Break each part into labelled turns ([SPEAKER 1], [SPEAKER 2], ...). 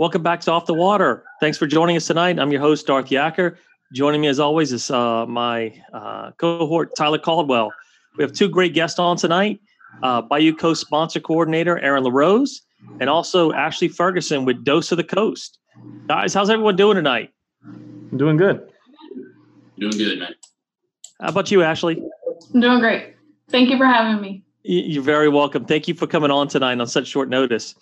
[SPEAKER 1] Welcome back to Off the Water. Thanks for joining us tonight. I'm your host, Darth Yacker. Joining me as always is uh, my uh, cohort, Tyler Caldwell. We have two great guests on tonight uh, Bayou Coast sponsor coordinator, Aaron LaRose, and also Ashley Ferguson with Dose of the Coast. Guys, how's everyone doing tonight?
[SPEAKER 2] I'm doing good.
[SPEAKER 3] Doing good, man.
[SPEAKER 1] How about you, Ashley?
[SPEAKER 4] I'm doing great. Thank you for having me.
[SPEAKER 1] You're very welcome. Thank you for coming on tonight on such short notice.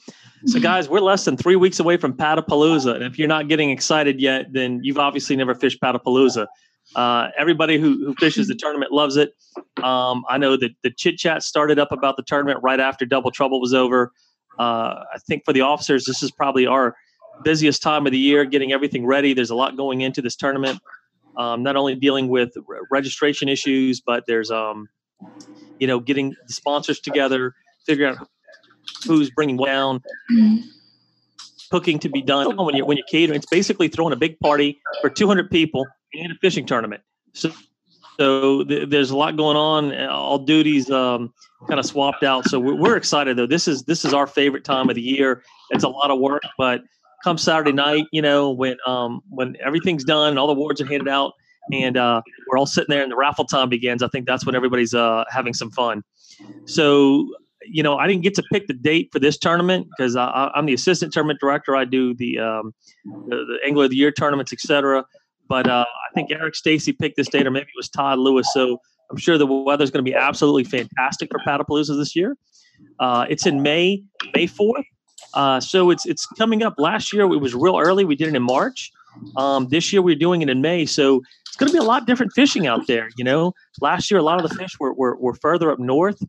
[SPEAKER 1] So, guys, we're less than three weeks away from Paddlepalooza. And if you're not getting excited yet, then you've obviously never fished Paddlepalooza. Uh, everybody who, who fishes the tournament loves it. Um, I know that the chit chat started up about the tournament right after Double Trouble was over. Uh, I think for the officers, this is probably our busiest time of the year, getting everything ready. There's a lot going into this tournament. Um, not only dealing with re- registration issues, but there's um, you know getting the sponsors together, figuring out who's bringing down, cooking to be done when you're when you're catering. It's basically throwing a big party for 200 people and a fishing tournament. So, so th- there's a lot going on. All duties um, kind of swapped out. So we're, we're excited though. This is this is our favorite time of the year. It's a lot of work, but come Saturday night, you know, when um, when everything's done, and all the awards are handed out, and uh, we're all sitting there, and the raffle time begins. I think that's when everybody's uh, having some fun. So you know, I didn't get to pick the date for this tournament because I'm the assistant tournament director. I do the um, the, the Angler of the Year tournaments, etc. But uh, I think Eric Stacy picked this date, or maybe it was Todd Lewis. So I'm sure the weather's going to be absolutely fantastic for Paddlepalooza this year. Uh, it's in May, May 4th. Uh, so it's it's coming up. Last year it was real early. We did it in March. Um, this year we're doing it in May. So it's going to be a lot different fishing out there. You know, last year a lot of the fish were were, were further up north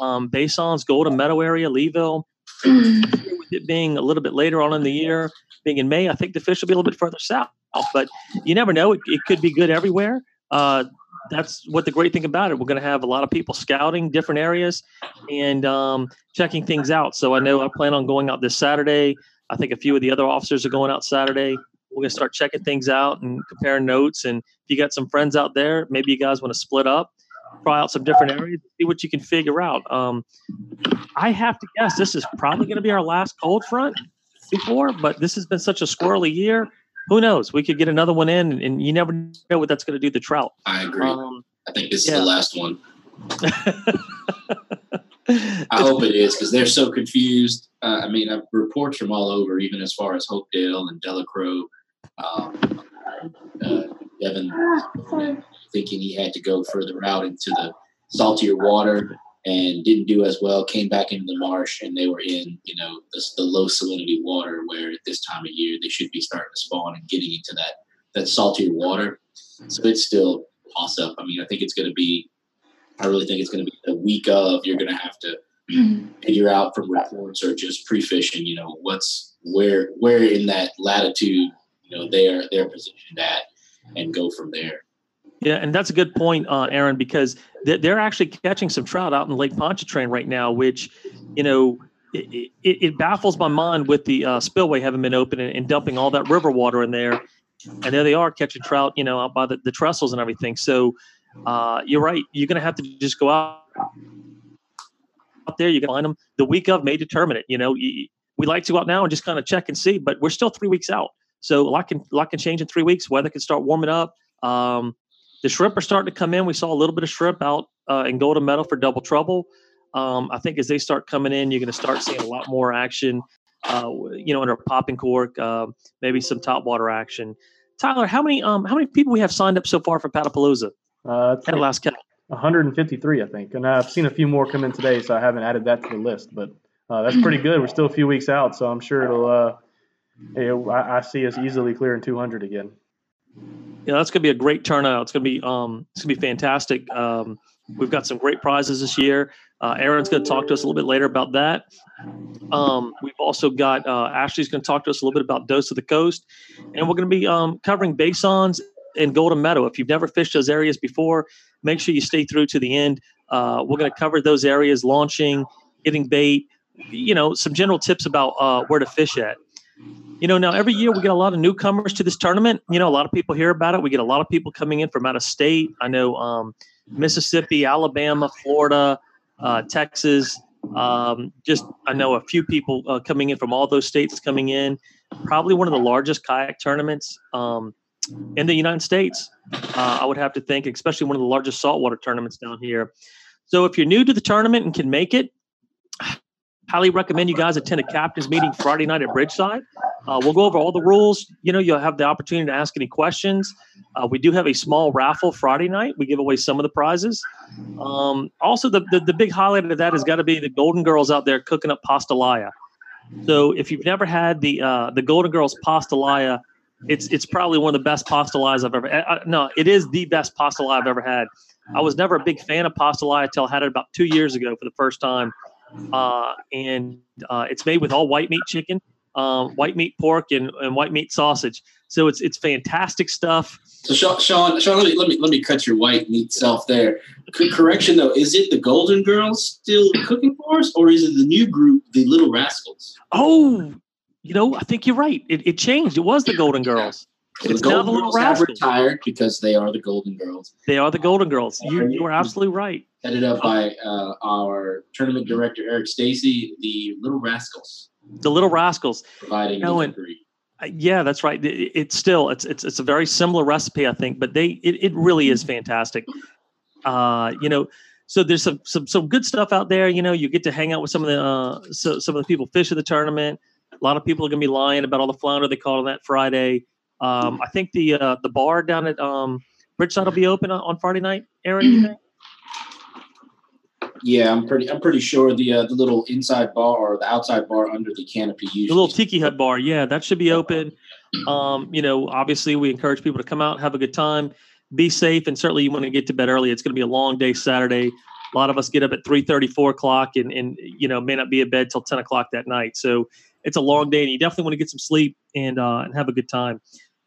[SPEAKER 1] um, Bason's Golden Meadow area, Leeville. with it being a little bit later on in the year, being in May, I think the fish will be a little bit further south. But you never know; it, it could be good everywhere. Uh, that's what the great thing about it. We're going to have a lot of people scouting different areas and um, checking things out. So I know I plan on going out this Saturday. I think a few of the other officers are going out Saturday. We're going to start checking things out and comparing notes. And if you got some friends out there, maybe you guys want to split up try out some different areas, see what you can figure out. Um, I have to guess this is probably going to be our last cold front before, but this has been such a squirrely year. Who knows? We could get another one in, and you never know what that's going to do to the trout.
[SPEAKER 3] I agree. Um, I think this yeah. is the last one. I hope it is because they're so confused. Uh, I mean, I've reports from all over, even as far as Hopedale and Delacroix. Um, uh, Devin thinking he had to go further out into the saltier water and didn't do as well. Came back into the marsh and they were in, you know, the, the low salinity water where at this time of year they should be starting to spawn and getting into that that saltier water. So it's still toss up. I mean, I think it's going to be. I really think it's going to be the week of. You're going to have to figure out from reports or just pre-fishing. You know, what's where where in that latitude. You know, they're they're positioned at, and go from there.
[SPEAKER 1] Yeah, and that's a good point, uh, Aaron, because they're actually catching some trout out in Lake Pontchartrain right now, which, you know, it, it, it baffles my mind with the uh, spillway having been open and, and, dumping all that river water in there, and there they are catching trout, you know, out by the, the trestles and everything. So uh, you're right. You're going to have to just go out out there. You can find them. The week of may determine it. You know, we like to go out now and just kind of check and see, but we're still three weeks out. So a lot can a lot can change in three weeks. Weather can start warming up. Um, the shrimp are starting to come in. We saw a little bit of shrimp out uh, in Golden Meadow for Double Trouble. Um, I think as they start coming in, you're going to start seeing a lot more action. Uh, you know, under popping cork, uh, maybe some top water action. Tyler, how many um, how many people we have signed up so far for Paddlepalooza?
[SPEAKER 2] Uh,
[SPEAKER 1] at last count,
[SPEAKER 2] 153, I think, and I've seen a few more come in today, so I haven't added that to the list. But uh, that's pretty good. We're still a few weeks out, so I'm sure it'll. Uh, it, I, I see us easily clearing 200 again
[SPEAKER 1] yeah, that's going to be a great turnout. It's going to be um, it's going to be fantastic. Um, we've got some great prizes this year. Uh, Aaron's going to talk to us a little bit later about that. Um, we've also got uh, Ashley's going to talk to us a little bit about Dose of the Coast, and we're going to be um, covering Basons and Golden Meadow. If you've never fished those areas before, make sure you stay through to the end. Uh, we're going to cover those areas, launching, getting bait, you know, some general tips about uh, where to fish at you know, now every year we get a lot of newcomers to this tournament. You know, a lot of people hear about it. We get a lot of people coming in from out of state. I know um, Mississippi, Alabama, Florida, uh, Texas. Um, just I know a few people uh, coming in from all those states coming in. probably one of the largest kayak tournaments um, in the United States. Uh, I would have to think, especially one of the largest saltwater tournaments down here. So if you're new to the tournament and can make it, highly recommend you guys attend a captain's meeting Friday night at Bridgeside. Uh, we'll go over all the rules. You know, you'll have the opportunity to ask any questions. Uh, we do have a small raffle Friday night. We give away some of the prizes. Um, also, the, the, the big highlight of that has got to be the Golden Girls out there cooking up pastalaya. So if you've never had the uh, the Golden Girls pastalaya, it's it's probably one of the best pastalayas I've ever. Uh, no, it is the best pastalaya I've ever had. I was never a big fan of pastalaya until I had it about two years ago for the first time uh, and uh, it's made with all white meat chicken, um, white meat pork, and, and white meat sausage. So it's it's fantastic stuff.
[SPEAKER 3] So Sean, Sean, Sean let me let me let me cut your white meat self there. correction though, is it the Golden Girls still cooking for us, or is it the new group, the Little Rascals?
[SPEAKER 1] Oh, you know, I think you're right. It, it changed. It was the Golden Girls.
[SPEAKER 3] So it's the Golden the Girls have retired because they are the Golden Girls.
[SPEAKER 1] They are the Golden Girls. You, you are absolutely right.
[SPEAKER 3] Headed up by uh, our tournament director Eric Stacy, the Little Rascals.
[SPEAKER 1] The Little Rascals.
[SPEAKER 3] Providing you know, and, uh,
[SPEAKER 1] yeah, that's right. It, it's still it's it's it's a very similar recipe, I think, but they it, it really is fantastic. Uh, you know, so there's some some some good stuff out there. You know, you get to hang out with some of the uh, so, some of the people fish at the tournament. A lot of people are going to be lying about all the flounder they caught on that Friday. Um, I think the uh, the bar down at um, Bridgeside will be open on, on Friday night. Aaron,
[SPEAKER 3] Yeah, I'm pretty. I'm pretty sure the uh, the little inside bar or the outside bar under the canopy. Usually.
[SPEAKER 1] The little tiki hut bar. Yeah, that should be open. Um, you know, obviously, we encourage people to come out, have a good time, be safe, and certainly you want to get to bed early. It's going to be a long day Saturday. A lot of us get up at 3 30, 4 o'clock and, and, you know, may not be in bed till 10 o'clock that night. So it's a long day and you definitely want to get some sleep and, uh, and have a good time.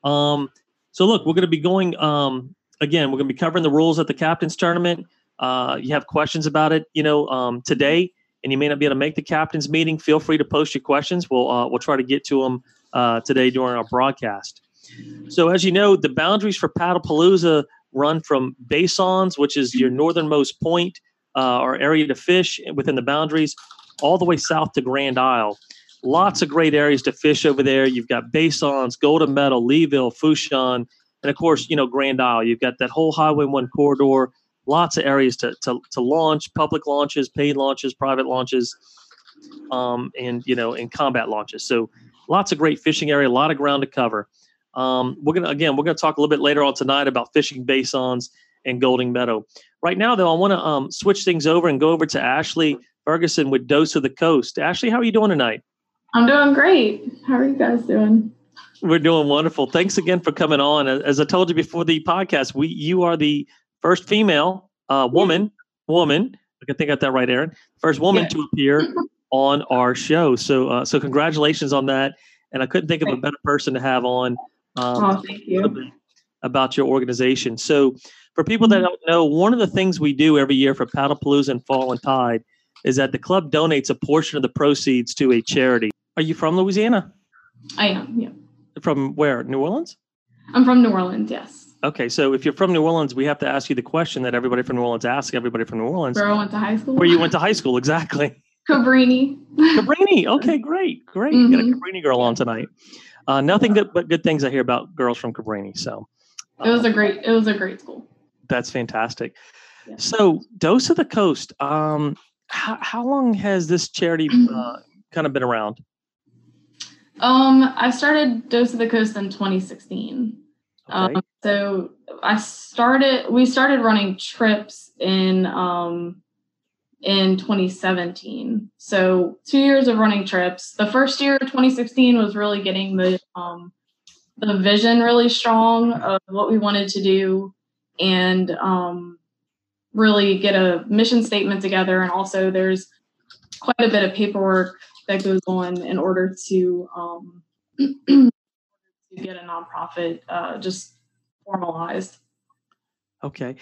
[SPEAKER 1] Um, so look, we're going to be going um, again. We're going to be covering the rules at the captain's tournament. Uh, you have questions about it, you know, um, today, and you may not be able to make the captain's meeting. Feel free to post your questions. We'll uh, we'll try to get to them uh, today during our broadcast. So as you know, the boundaries for Paddlepalooza run from Basons, which is your northernmost point uh, or area to fish within the boundaries, all the way south to Grand Isle. Lots of great areas to fish over there. You've got Basons, Golden Meadow, Leeville, Fourchon, and of course, you know, Grand Isle. You've got that whole Highway 1 corridor. Lots of areas to, to, to launch, public launches, paid launches, private launches, um, and, you know, and combat launches. So lots of great fishing area, a lot of ground to cover. Um, we're gonna again, we're gonna talk a little bit later on tonight about fishing basons and Golden Meadow. Right now, though, I want to um, switch things over and go over to Ashley Ferguson with Dose of the Coast. Ashley, how are you doing tonight?
[SPEAKER 4] I'm doing great. How are you guys doing?
[SPEAKER 1] We're doing wonderful. Thanks again for coming on. As I told you before the podcast, we you are the first female uh, woman woman. I can think I got that right, Aaron. First woman yeah. to appear on our show. So uh, so congratulations on that. And I couldn't think of a better person to have on.
[SPEAKER 4] Um, oh, thank you.
[SPEAKER 1] About your organization. So for people that mm-hmm. don't know, one of the things we do every year for Paddlepalooza and Fall and Tide is that the club donates a portion of the proceeds to a charity. Are you from Louisiana?
[SPEAKER 4] I am, yeah.
[SPEAKER 1] From where? New Orleans?
[SPEAKER 4] I'm from New Orleans, yes.
[SPEAKER 1] Okay, so if you're from New Orleans, we have to ask you the question that everybody from New Orleans asks everybody from New Orleans.
[SPEAKER 4] Where I went to high school?
[SPEAKER 1] Where you went to high school, exactly.
[SPEAKER 4] Cabrini.
[SPEAKER 1] Cabrini. Okay, great, great. Mm-hmm. Got a mm-hmm. Cabrini girl on tonight. Uh, nothing good but good things I hear about girls from Cabrini. So
[SPEAKER 4] it was a great it was a great school.
[SPEAKER 1] That's fantastic. Yeah. So Dose of the Coast. Um, how, how long has this charity uh, kind of been around?
[SPEAKER 4] Um, I started Dose of the Coast in 2016. Okay. Um, so I started. We started running trips in um, in 2017. So two years of running trips. The first year, 2016, was really getting the um, the vision really strong of what we wanted to do, and um, really get a mission statement together. And also, there's quite a bit of paperwork that goes on in order to um, to get a nonprofit uh, just formalized.
[SPEAKER 1] Okay,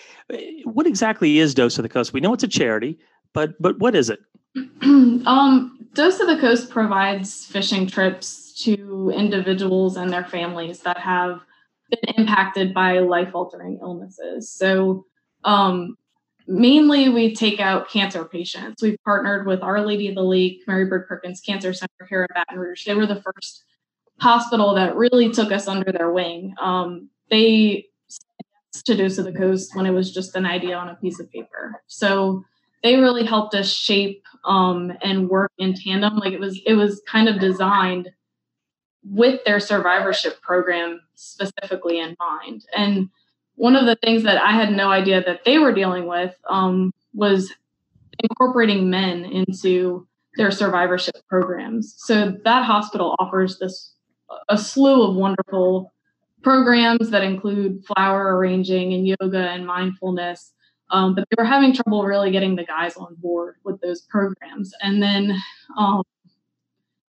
[SPEAKER 1] what exactly is Dose of the Coast? We know it's a charity, but but what is it?
[SPEAKER 4] um, Dose of the Coast provides fishing trips to individuals and their families that have been impacted by life-altering illnesses. So um, mainly we take out cancer patients. We've partnered with Our Lady of the Lake, Mary Bird Perkins Cancer Center here at Baton Rouge. They were the first hospital that really took us under their wing. Um, they to Dose of the Coast when it was just an idea on a piece of paper. So they really helped us shape um, and work in tandem. Like it was, it was kind of designed with their survivorship program specifically in mind. And one of the things that I had no idea that they were dealing with um, was incorporating men into their survivorship programs. So that hospital offers this a slew of wonderful programs that include flower arranging and yoga and mindfulness. Um, but they were having trouble really getting the guys on board with those programs. And then um,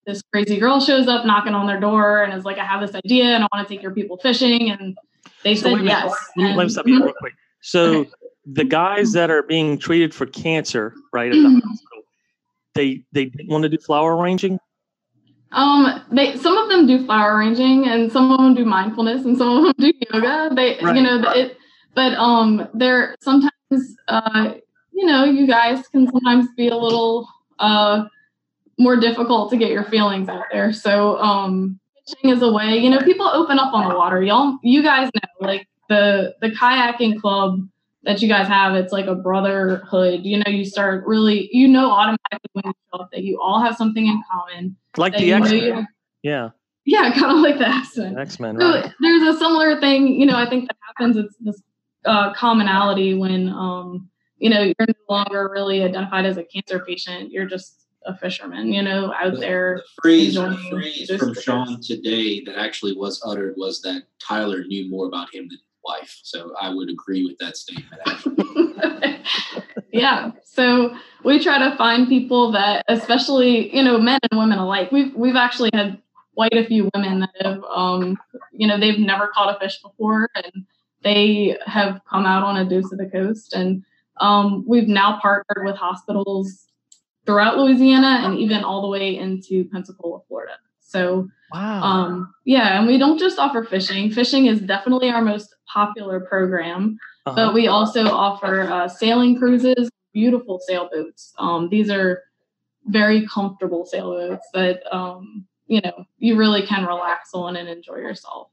[SPEAKER 4] this crazy girl shows up knocking on their door and is like, I have this idea and I want to take your people fishing. And they so said yes.
[SPEAKER 1] Let me stop you real quick. So okay. the guys that are being treated for cancer, right, at the mm-hmm. hospital, they they didn't want to do flower arranging?
[SPEAKER 4] Um, they some of them do flower arranging, and some of them do mindfulness, and some of them do yoga. They, right. you know, it. But um, they're sometimes, uh, you know, you guys can sometimes be a little uh more difficult to get your feelings out there. So um, fishing is a way. You know, people open up on the water. Y'all, you guys know, like the the kayaking club that you guys have, it's like a brotherhood. You know, you start really, you know, automatically when you show up that you all have something in common.
[SPEAKER 1] Like the X Men. Yeah.
[SPEAKER 4] Yeah, kind of like the X Men.
[SPEAKER 1] X Men.
[SPEAKER 4] Right. So there's a similar thing, you know, I think that happens. It's this uh, commonality when, um, you know, you're no longer really identified as a cancer patient. You're just a fisherman, you know, out
[SPEAKER 3] the,
[SPEAKER 4] there.
[SPEAKER 3] The phrase, the phrase from Sean today that actually was uttered was that Tyler knew more about him than his wife. So I would agree with that statement.
[SPEAKER 4] yeah. So we try to find people that, especially you know, men and women alike. We've we've actually had quite a few women that have, um, you know, they've never caught a fish before, and they have come out on a dose of the coast, and um, we've now partnered with hospitals throughout Louisiana and even all the way into Pensacola, Florida. So
[SPEAKER 1] wow.
[SPEAKER 4] um, yeah, and we don't just offer fishing. Fishing is definitely our most popular program, uh-huh. but we also offer uh, sailing cruises, beautiful sailboats. Um, these are very comfortable sailboats that um, you know you really can relax on and enjoy yourself.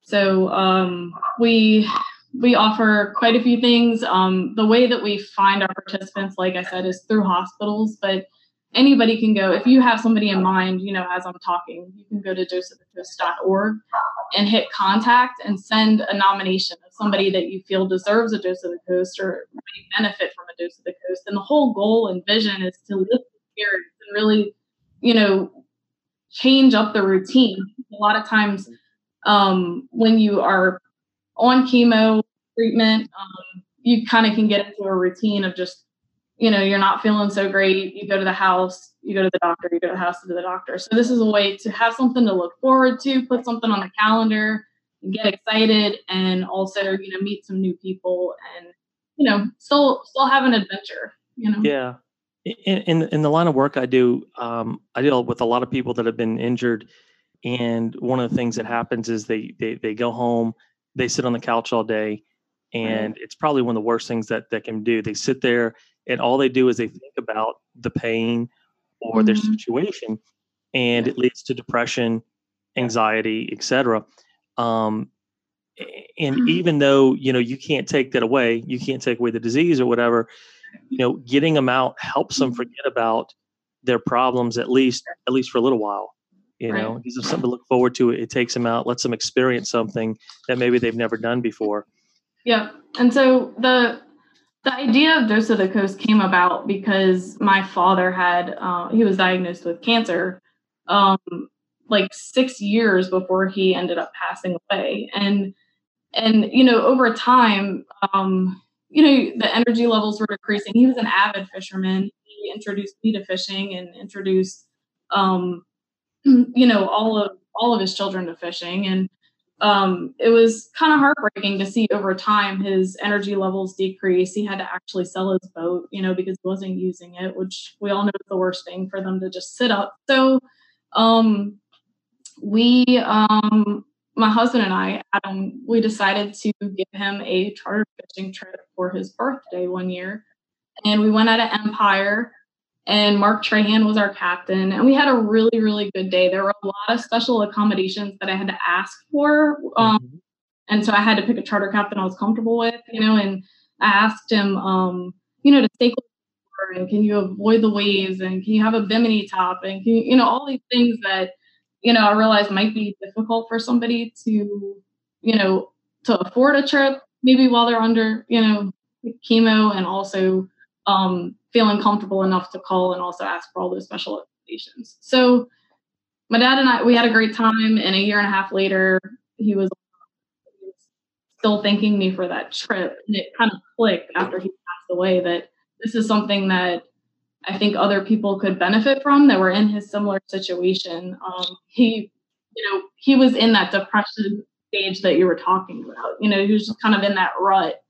[SPEAKER 4] So um, we we offer quite a few things. Um, the way that we find our participants, like I said, is through hospitals, but anybody can go. If you have somebody in mind, you know, as I'm talking, you can go to doseofthecoast.org and hit contact and send a nomination of somebody that you feel deserves a dose of the coast or may benefit from a dose of the coast. And the whole goal and vision is to lift the spirits and really, you know, change up the routine. A lot of times um, when you are on chemo treatment, um, you kind of can get into a routine of just you know, you're not feeling so great, you go to the house, you go to the doctor, you go to the house to the doctor. So this is a way to have something to look forward to, put something on the calendar, get excited, and also, you know, meet some new people and, you know, still still have an adventure. You know.
[SPEAKER 1] Yeah. In, in, in the line of work I do, um, I deal with a lot of people that have been injured, and one of the things that happens is they they they go home, they sit on the couch all day, and right. it's probably one of the worst things that they can do. They sit there and all they do is they think about the pain or mm-hmm. their situation and it leads to depression anxiety etc um, and mm-hmm. even though you know you can't take that away you can't take away the disease or whatever you know getting them out helps them mm-hmm. forget about their problems at least at least for a little while you know right. gives them something to look forward to it takes them out lets them experience something that maybe they've never done before
[SPEAKER 4] yeah and so the the idea of Dose of the Coast came about because my father had, uh, he was diagnosed with cancer um, like six years before he ended up passing away. And, and, you know, over time, um, you know, the energy levels were decreasing. He was an avid fisherman. He introduced me to fishing and introduced, um, you know, all of, all of his children to fishing. And, um, it was kind of heartbreaking to see over time his energy levels decrease. He had to actually sell his boat, you know, because he wasn't using it, which we all know is the worst thing for them to just sit up. So um, we, um, my husband and I, Adam, we decided to give him a charter fishing trip for his birthday one year. And we went out of Empire and Mark Trahan was our captain. And we had a really, really good day. There were a lot of special accommodations that I had to ask for. Um, mm-hmm. And so I had to pick a charter captain I was comfortable with, you know, and I asked him, um, you know, to stay close and can you avoid the waves and can you have a bimini top and can you, you know, all these things that, you know, I realized might be difficult for somebody to, you know, to afford a trip maybe while they're under, you know, chemo and also um, feeling comfortable enough to call and also ask for all those special accommodations. So my dad and I, we had a great time. And a year and a half later, he was still thanking me for that trip. And it kind of clicked after he passed away that this is something that I think other people could benefit from that were in his similar situation. Um, he, you know, he was in that depression stage that you were talking about. You know, he was just kind of in that rut.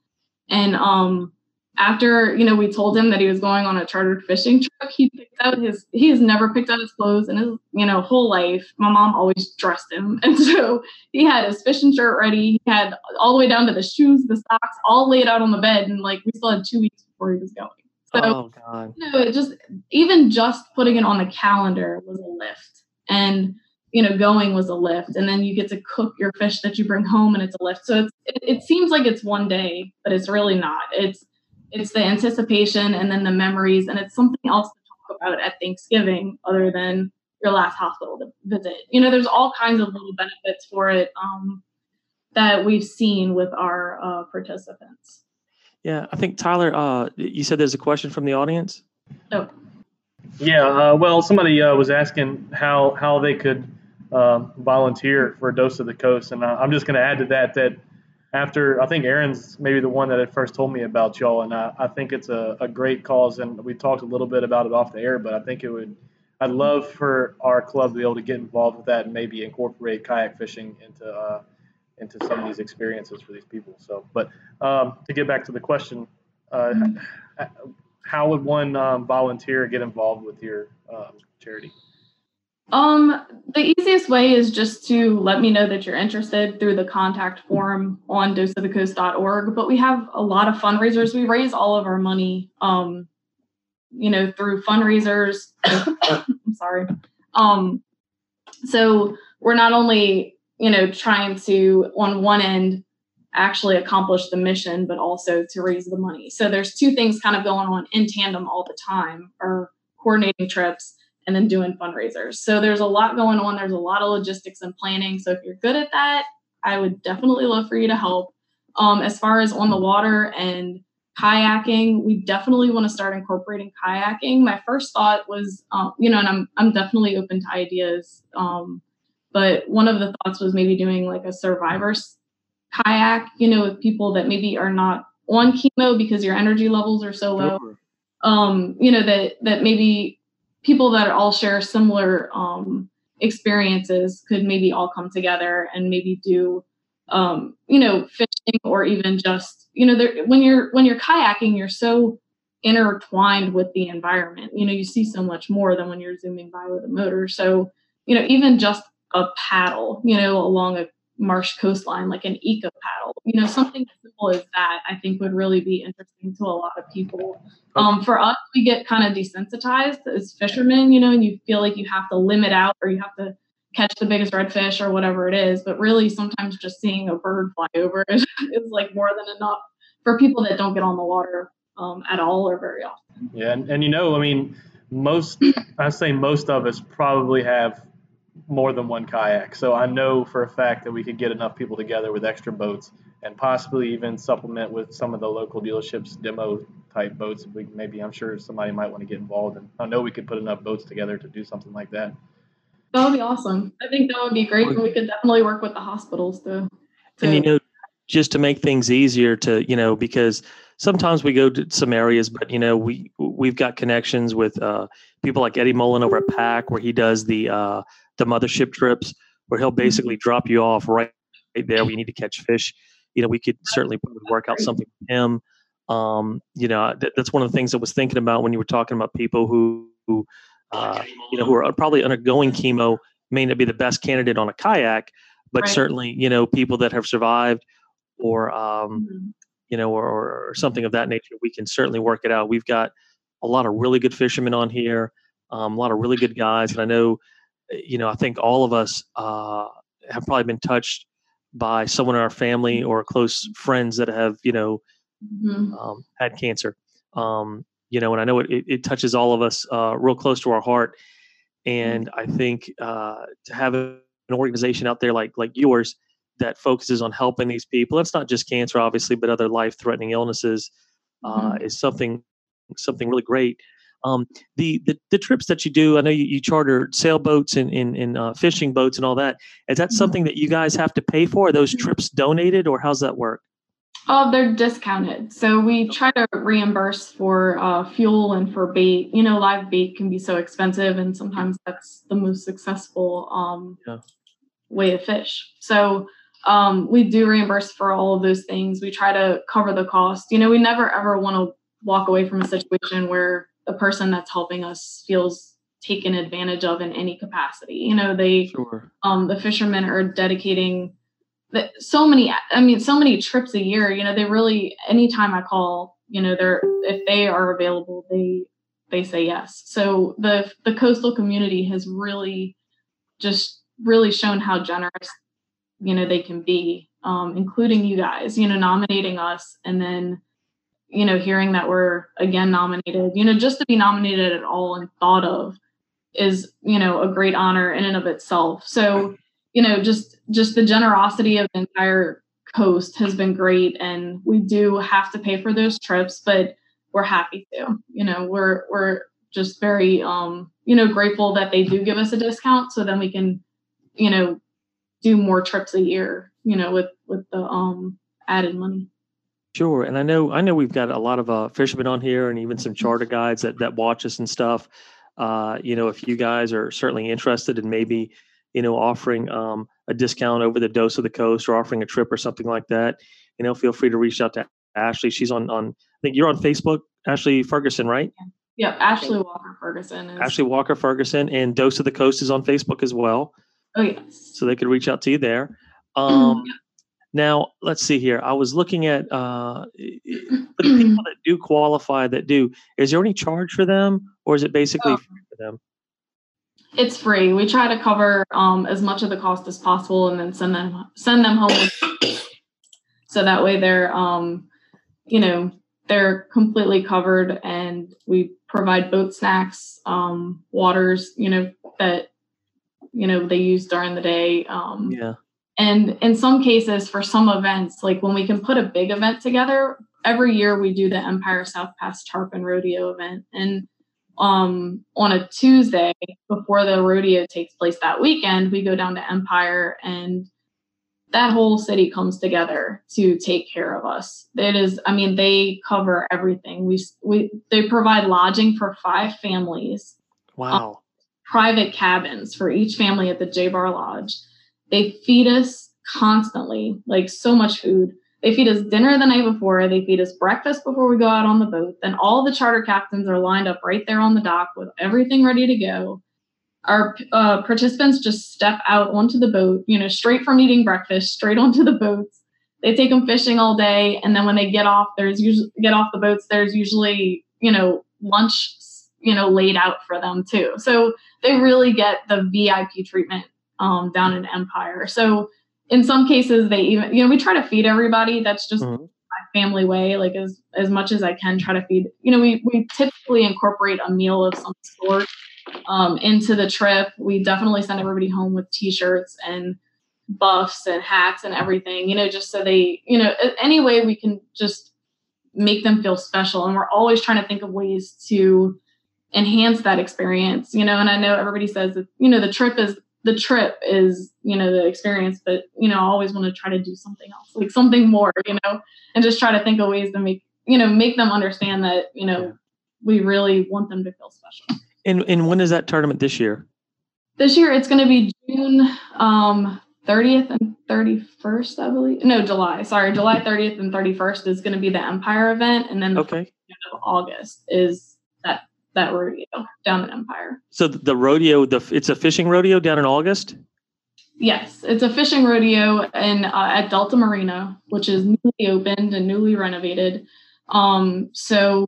[SPEAKER 4] And um, after you know we told him that he was going on a chartered fishing trip he picked out his he has never picked out his clothes in his you know whole life. My mom always dressed him. And so he had his fishing shirt ready. He had all the way down to the shoes the socks all laid out on the bed. And like we still had two weeks before he was going. So oh, God. you know it just even just putting it on the calendar was a lift. And you know going was a lift. And then you get to cook your fish that you bring home and it's a lift. So it's, it, it seems like it's one day but it's really not. It's it's the anticipation and then the memories and it's something else to talk about at thanksgiving other than your last hospital visit. You know there's all kinds of little benefits for it um, that we've seen with our uh, participants.
[SPEAKER 1] Yeah i think tyler uh, you said there's a question from the audience?
[SPEAKER 4] Oh.
[SPEAKER 2] Yeah uh, well somebody uh, was asking how how they could um, volunteer for a dose of the coast and i'm just going to add to that that after I think Aaron's maybe the one that had first told me about y'all, and I, I think it's a, a great cause. And we talked a little bit about it off the air, but I think it would. I'd love for our club to be able to get involved with that and maybe incorporate kayak fishing into uh, into some of these experiences for these people. So, but um, to get back to the question, uh, how would one um, volunteer get involved with your um, charity?
[SPEAKER 4] Um, the easiest way is just to let me know that you're interested through the contact form on doseofthecoast.org. But we have a lot of fundraisers. We raise all of our money, um, you know, through fundraisers. I'm sorry. Um, so we're not only, you know, trying to on one end actually accomplish the mission, but also to raise the money. So there's two things kind of going on in tandem all the time, or coordinating trips and then doing fundraisers. So there's a lot going on. There's a lot of logistics and planning. So if you're good at that, I would definitely love for you to help. Um, as far as on the water and kayaking, we definitely want to start incorporating kayaking. My first thought was, um, you know, and I'm I'm definitely open to ideas. Um, but one of the thoughts was maybe doing like a survivors kayak, you know, with people that maybe are not on chemo because your energy levels are so low. Um, you know, that that maybe people that all share similar um, experiences could maybe all come together and maybe do um, you know fishing or even just you know when you're when you're kayaking you're so intertwined with the environment. You know you see so much more than when you're zooming by with a motor. So you know even just a paddle you know along a marsh coastline like an eco paddle. You know something as simple as that i think would really be interesting to a lot of people. Um, for us we get kind of desensitized as fishermen you know and you feel like you have to limit out or you have to catch the biggest redfish or whatever it is. But really sometimes just seeing a bird fly over is, is like more than enough for people that don't get on the water um, at all or very often.
[SPEAKER 2] Yeah and, and you know i mean most i say most of us probably have more than one kayak. So I know for a fact that we could get enough people together with extra boats and possibly even supplement with some of the local dealerships demo type boats. We maybe I'm sure somebody might want to get involved and I know we could put enough boats together to do something like that.
[SPEAKER 4] That would be awesome. I think that would be great. And we could definitely work with the hospitals to,
[SPEAKER 1] to and you know, just to make things easier to, you know, because sometimes we go to some areas, but you know, we we've got connections with uh, people like Eddie Mullen over at PAC where he does the uh, the mothership trips where he'll basically mm-hmm. drop you off right, right there We need to catch fish. You know, we could certainly work out something with him. Um, you know, th- that's one of the things I was thinking about when you were talking about people who, who uh, you know, who are probably undergoing chemo may not be the best candidate on a kayak, but right. certainly, you know, people that have survived or, um, mm-hmm. You know, or, or, something of that nature, we can certainly work it out. We've got a lot of really good fishermen on here, um, a lot of really good guys, and I know, eh, you know, I think all of us uh, have probably been touched by someone in our family or close friends that have, you know,
[SPEAKER 4] Mhm.
[SPEAKER 1] um, had cancer. Um, you know, and I know it, it, it touches all of us uh, real close to our heart. And I think uh, to have an organization out there like like yours that focuses on helping these people, it's not just cancer, obviously, but other life threatening illnesses, uh,
[SPEAKER 4] Mhm.
[SPEAKER 1] is something something really great. Um, the, the the trips that you do, I know you, you charter sailboats and, and, and uh, fishing boats and all that. Is that
[SPEAKER 4] Mhm.
[SPEAKER 1] something that you guys have to pay for? Are those trips donated, or how's that work?
[SPEAKER 4] Oh, they're discounted. So we try to reimburse for uh, fuel and for bait. You know, live bait can be so expensive, and sometimes that's the most successful um,
[SPEAKER 1] Yeah.
[SPEAKER 4] way to fish. So um, we do reimburse for all of those things. We try to cover the cost. You know, we never ever want to walk away from a situation where the person that's helping us feels taken advantage of in any capacity. You know, they
[SPEAKER 1] Sure.
[SPEAKER 4] um, the fishermen are dedicating the, so many i mean so many trips a year you know they really anytime i call you know they're if they are available they they say yes so the the coastal community has really just really shown how generous you know they can be um, including you guys you know nominating us and then you know hearing that we're again nominated you know just to be nominated at all and thought of is you know a great honor in and of itself. So you know just just the generosity of the entire coast has been great and we do have to pay for those trips but we're happy to you know we're we're just very um you know grateful that they do give us a discount so then we can you know do more trips a year you know with with the um added money
[SPEAKER 1] Sure, and I know I know we've got a lot of uh, fishermen on here, and even some charter guides that that watch us and stuff. Uh, you know, if you guys are certainly interested in maybe, you know, offering um, a discount over the dose of the coast or offering a trip or something like that, you know, feel free to reach out to Ashley. She's on on. I think you're on Facebook, Ashley Ferguson, right?
[SPEAKER 4] yep ashley walker ferguson is
[SPEAKER 1] Ashley Walker Ferguson, and Dose of the Coast is on Facebook as well,
[SPEAKER 4] oh yes
[SPEAKER 1] so they could reach out to you there. Um, Now, let's see here. I was looking at uh, the people that do qualify, that do. Is there any charge for them, or is it basically
[SPEAKER 4] Oh.
[SPEAKER 1] free for them?
[SPEAKER 4] it's free we try to cover um as much of the cost as possible and then send them send them home so that way they're um you know they're completely covered and we provide boat snacks um waters you know that you know they use during the day um
[SPEAKER 1] Yeah.
[SPEAKER 4] and in some cases for some events like when we can put a big event together every year we do the empire south pass tarpon rodeo event and um, on a tuesday before the rodeo takes place that weekend we go down to empire and that whole city comes together to take care of us it is i mean they cover everything we we they provide lodging for five families
[SPEAKER 1] Wow.
[SPEAKER 4] Private cabins for each family at the J Bar Lodge. They feed us constantly, like so much food. They feed us dinner the night before. They feed us breakfast before we go out on the boat. Then all the charter captains are lined up right there on the dock with everything ready to go. Our uh, participants just step out onto the boat, you know, straight from eating breakfast, straight onto the boats. They take them fishing all day, and then when they get off, there's usually get off the boats. There's usually, you know, lunch, you know, laid out for them too. So they really get the VIP treatment um, down in Empire. So in some cases, they even you know we try to feed everybody. That's just
[SPEAKER 1] Mhm.
[SPEAKER 4] my family way. Like as as much as I can, try to feed. You know, we we typically incorporate a meal of some sort um, into the trip. We definitely send everybody home with T-shirts and buffs and hats and everything. You know, just so they you know any way we can just make them feel special. And we're always trying to think of ways to enhance that experience you know and i know everybody says that you know the trip is the trip is you know the experience but you know i always want to try to do something else like something more you know and just try to think of ways to make you know make them understand that you know
[SPEAKER 1] Yeah.
[SPEAKER 4] we really want them to feel special
[SPEAKER 1] And and when is that tournament this year?
[SPEAKER 4] this year it's going to be june um 30th and 31st i believe no july sorry july 30th and 31st is going to be the empire event and then the
[SPEAKER 1] Okay.
[SPEAKER 4] of august is that rodeo down in empire
[SPEAKER 1] So the, the rodeo, the it's a fishing rodeo down in August.
[SPEAKER 4] Yes, it's a fishing rodeo in uh, at Delta Marina, which is newly opened and newly renovated. Um, so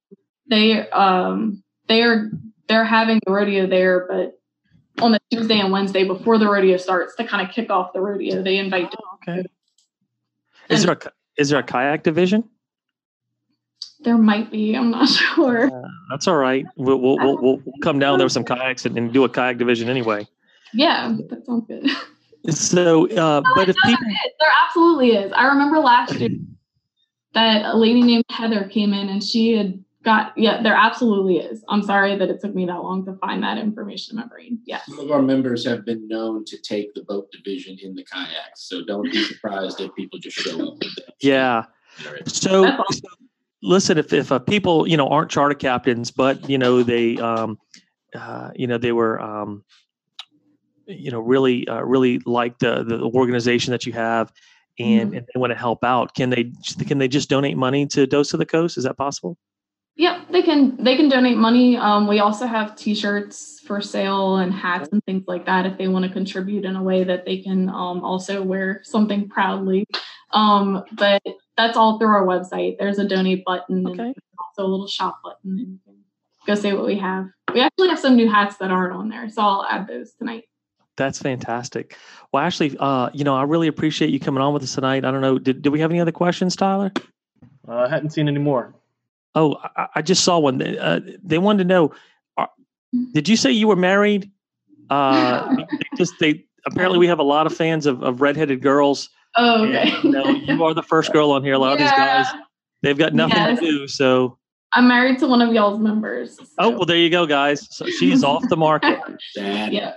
[SPEAKER 4] They um they are they're having the rodeo there, but on the Tuesday and Wednesday before the rodeo starts to kind of kick off the rodeo, they invite.
[SPEAKER 1] Oh, okay. Is there a is there a kayak division?
[SPEAKER 4] There might be. I'm not sure.
[SPEAKER 1] Uh, that's all right. We'll we'll, we'll, we'll come down there with some kayaks and, and, do a kayak division anyway.
[SPEAKER 4] Yeah, that sounds good.
[SPEAKER 1] So, uh, no, but if people,
[SPEAKER 4] there absolutely is. I remember last year that a lady named Heather came in and she had got yeah there absolutely is i'm sorry that it took me that long to find that information in my brain yeah
[SPEAKER 3] some of our members have been known to take the boat division in the kayaks so don't be surprised if people just show up
[SPEAKER 1] yeah so, awesome. Listen if, if uh, people you know aren't charter captains but you know they um uh, you know they were um you know really uh, really like the the organization that you have and, mm-hmm. and they want to help out can they can they just donate money to dose of the coast is that possible
[SPEAKER 4] Yep, they can they can donate money. Um, we also have T-shirts for sale and hats and things like that if they want to contribute in a way that they can um, also wear something proudly. Um, but that's all through our website. There's a donate button okay. and also a little shop button, and you can go see what we have. We actually have some new hats that aren't on there, so I'll add those tonight.
[SPEAKER 1] That's fantastic. Well, Ashley, uh, you know, I really appreciate you coming on with us tonight. I don't know, did, did we have any other questions, Tyler?
[SPEAKER 2] Uh, I hadn't seen any more.
[SPEAKER 1] Oh, I, I just saw one. Uh, they wanted to know: are, Did you say you were married? Uh, they just they apparently we have a lot of fans of, of redheaded girls.
[SPEAKER 4] Oh, okay.
[SPEAKER 1] And, you, you are the first girl on here. A lot yeah. of these guys, they've got nothing yes. to do. So
[SPEAKER 4] I'm married to one of y'all's members.
[SPEAKER 1] So. Oh well, there you go, guys. So she's off the market.
[SPEAKER 4] yeah.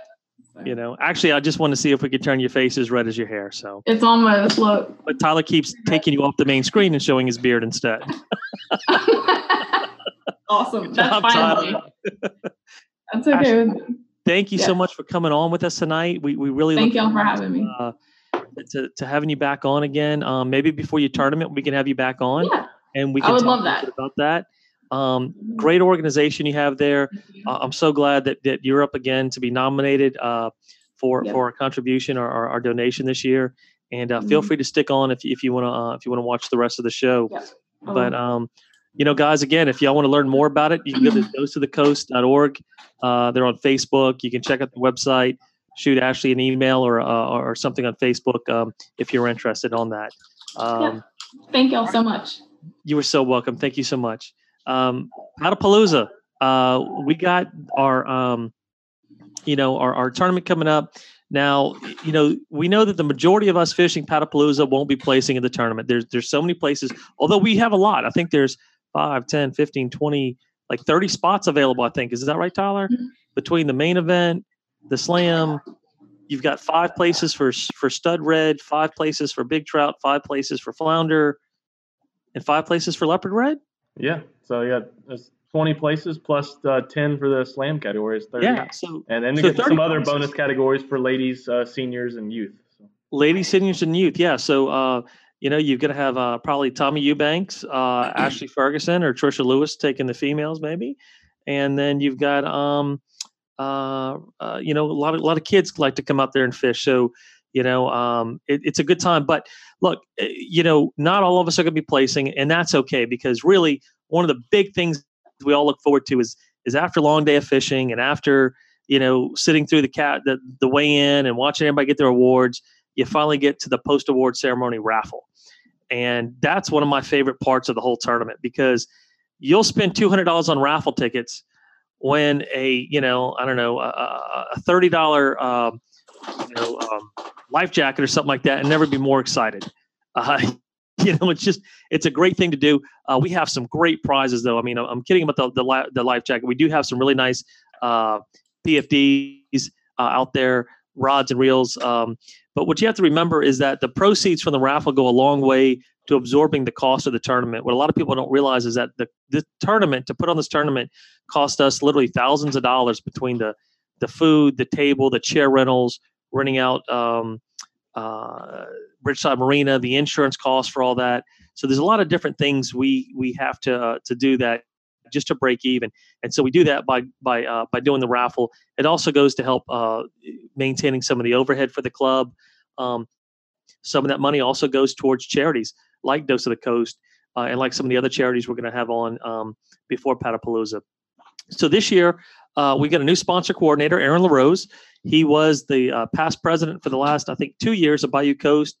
[SPEAKER 1] You know, actually, I just want to see if we could turn your face as red as your hair. So
[SPEAKER 4] it's almost look.
[SPEAKER 1] But Tyler keeps taking you off the main screen and showing his beard instead.
[SPEAKER 4] awesome. That's fine. That's okay with me.
[SPEAKER 1] Thank you so much for coming on with us tonight. We we really
[SPEAKER 4] thank y'all for having me. Uh,
[SPEAKER 1] to, to having you back on again. Um, maybe before your tournament, we can have you back on,
[SPEAKER 4] yeah.
[SPEAKER 1] and we can
[SPEAKER 4] I would
[SPEAKER 1] talk
[SPEAKER 4] love that.
[SPEAKER 1] about that. Um, great organization you have there. Uh, I'm so glad that, that you're up again to be nominated uh, for yep. for a contribution or our, donation this year. And uh, feel mm-hmm. free to stick on if if you want to uh, if you want to watch the rest of the show.
[SPEAKER 4] Yep.
[SPEAKER 1] But um, you know, guys, again, if y'all want to learn more about it, you can go to doseofthecoast.org. Uh, they're on Facebook. You can check out the website. Shoot Ashley an email or uh, or something on Facebook um, if you're interested on that. Um,
[SPEAKER 4] yeah. Thank y'all so much.
[SPEAKER 1] You were so welcome. Thank you so much um. Uh, we got our, um, you know, our, our tournament coming up. Now, you know, we know that the majority of us fishing Paddlepalooza won't be placing in the tournament. There's there's so many places, although we have a lot. I think there's 5, 10, 15, 20, like 30 spots available, I think. Is that right, Tyler? Mm-hmm. Between the main event, the slam, you've got five places for for stud red, five places for big trout, five places for flounder, and five places for leopard red.
[SPEAKER 2] Yeah. So yeah, there's 20 places plus uh, 10 for the slam categories. 30.
[SPEAKER 1] Yeah. So
[SPEAKER 2] and then so get some other places. bonus categories for ladies, uh, seniors, and youth. So.
[SPEAKER 1] Ladies, seniors, and youth. Yeah. So uh, you know you're gonna have uh, probably Tommy Eubanks, uh, Ashley Ferguson, or Trisha Lewis taking the females maybe, and then you've got um, uh, uh, you know a lot of a lot of kids like to come out there and fish. So you know um, it, it's a good time but look eh, you know not all of us are going to be placing and that's okay because really one of the big things we all look forward to is is after a long day of fishing and after you know sitting through the cat the, the weigh in and watching everybody get their awards you finally get to the post award ceremony raffle and that's one of my favorite parts of the whole tournament because you'll spend $200 on raffle tickets when a you know i don't know a, a $30 um, you know um, life jacket or something like that and never be more excited. Uh, you know, it's just it's a great thing to do. Uh, we have some great prizes though. I mean, I'm kidding about the the, the life jacket. We do have some really nice uh, PFDs uh, out there, rods and reels. Um, but what you have to remember is that the proceeds from the raffle go a long way to absorbing the cost of the tournament. What a lot of people don't realize is that the the tournament to put on this tournament cost us literally thousands of dollars between the the food, the table, the chair rentals, renting out um, uh, Bridgeside Marina, the insurance costs for all that. So there's a lot of different things we we have to uh, to do that just to break even. And so we do that by by uh, by doing the raffle. It also goes to help uh, maintaining some of the overhead for the club. Um, some of that money also goes towards charities like Dose of the Coast. uh, and like some of the other charities we're going to have on um, before Paddlepalooza. So this year, uh, we got a new sponsor coordinator, Aaron LaRose. He was the uh, past president for the last, I think, two years of Bayou Coast.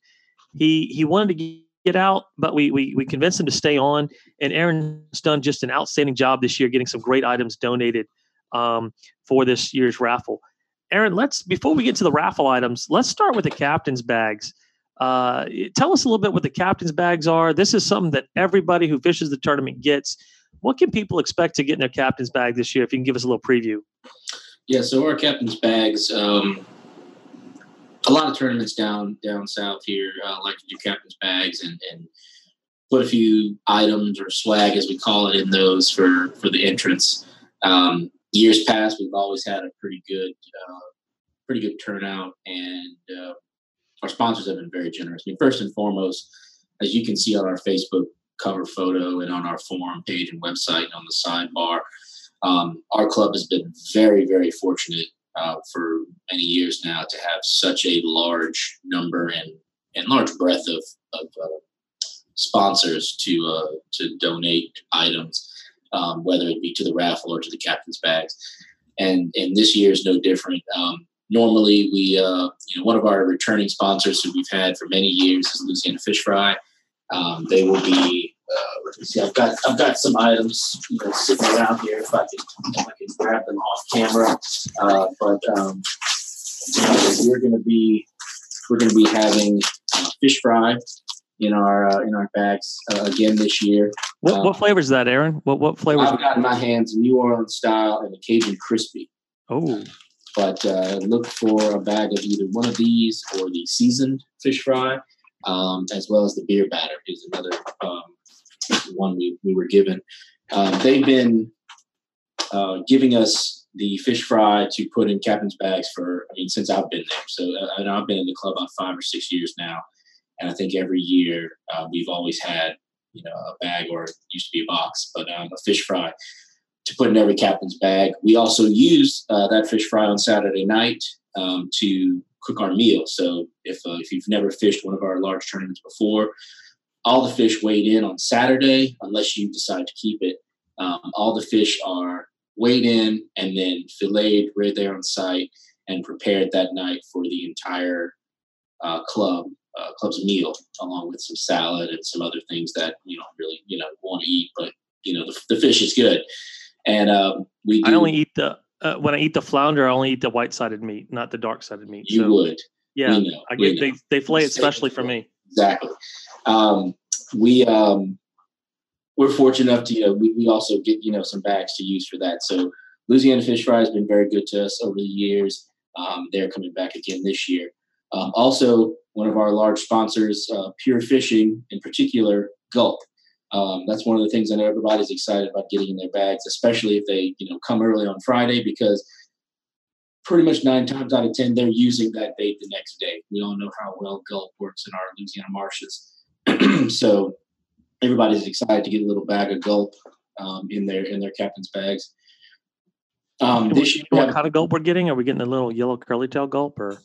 [SPEAKER 1] He he wanted to get out, but we, we we convinced him to stay on. And Aaron's done just an outstanding job this year, getting some great items donated um, for this year's raffle. Aaron, let's before we get to the raffle items, let's start with the captain's bags. Uh, tell us a little bit what the captain's bags are. This is something that everybody who fishes the tournament gets. What can people expect to get in their captain's bag this year? If you can give us a little preview.
[SPEAKER 3] Yeah, so our captain's bags. Um, a lot of tournaments down down south here uh, like to do captain's bags and, and put a few items or swag, as we call it, in those for for the entrance. Um, years past, we've always had a pretty good, uh, pretty good turnout, and uh, our sponsors have been very generous. I mean, first and foremost, as you can see on our Facebook cover photo and on our forum page and website and on the sidebar, um, our club has been very, very fortunate uh, for many years now to have such a large number and, and large breadth of, of uh, sponsors to uh, to donate items, um, whether it be to the raffle or to the captain's bags. And and this year is no different. Um, normally, we uh, you know one of our returning sponsors who we've had for many years is Louisiana Fish Fry. Um, they will be. Uh, see. I've got I've got some items you know sitting around here. If I can if I can grab them off camera, uh, but um, you know, we're going to be we're going to be having uh, fish fry in our uh, in our bags uh, again this year.
[SPEAKER 1] What, um, what flavor is that, Aaron? What what flavors?
[SPEAKER 3] I've got in my hands New Orleans style and a Cajun crispy.
[SPEAKER 1] Oh.
[SPEAKER 3] But uh, look for a bag of either one of these or the seasoned fish fry, um, as well as the beer batter is another um, one we, we were given. Um, they've been uh, giving us the fish fry to put in captain's bags for, I mean, since I've been there. So uh, I've been in the club about five or six years now. And I think every year uh, we've always had, you know, a bag or it used to be a box, but um, a fish fry to put in every captain's bag. We also use uh, that fish fry on Saturday night um, to cook our meal. So if, uh, if you've never fished one of our large tournaments before, all the fish weighed in on Saturday, unless you decide to keep it. Um, all the fish are weighed in and then filleted right there on site and prepared that night for the entire uh, club uh, club's meal, along with some salad and some other things that you don't really you know want to eat, but you know the, the fish is good. And um, we do,
[SPEAKER 1] I only eat the uh, when I eat the flounder, I only eat the white sided meat, not the dark sided meat.
[SPEAKER 3] You so, would,
[SPEAKER 1] yeah. I get they they fillet it especially for me.
[SPEAKER 3] Exactly. Um, we um, we're fortunate enough to you know we, we also get you know some bags to use for that. So Louisiana Fish Fry has been very good to us over the years. Um, they're coming back again this year. Um, also, one of our large sponsors, uh, Pure Fishing, in particular, Gulp. Um, that's one of the things I know everybody's excited about getting in their bags, especially if they you know come early on Friday because pretty much nine times out of ten they're using that bait the next day. We all know how well Gulp works in our Louisiana marshes, so everybody's excited to get a little bag of gulp um, in their in their captain's bags.
[SPEAKER 1] Um, this year, what kind of gulp we're getting? Are we getting a little yellow curly tail gulp or?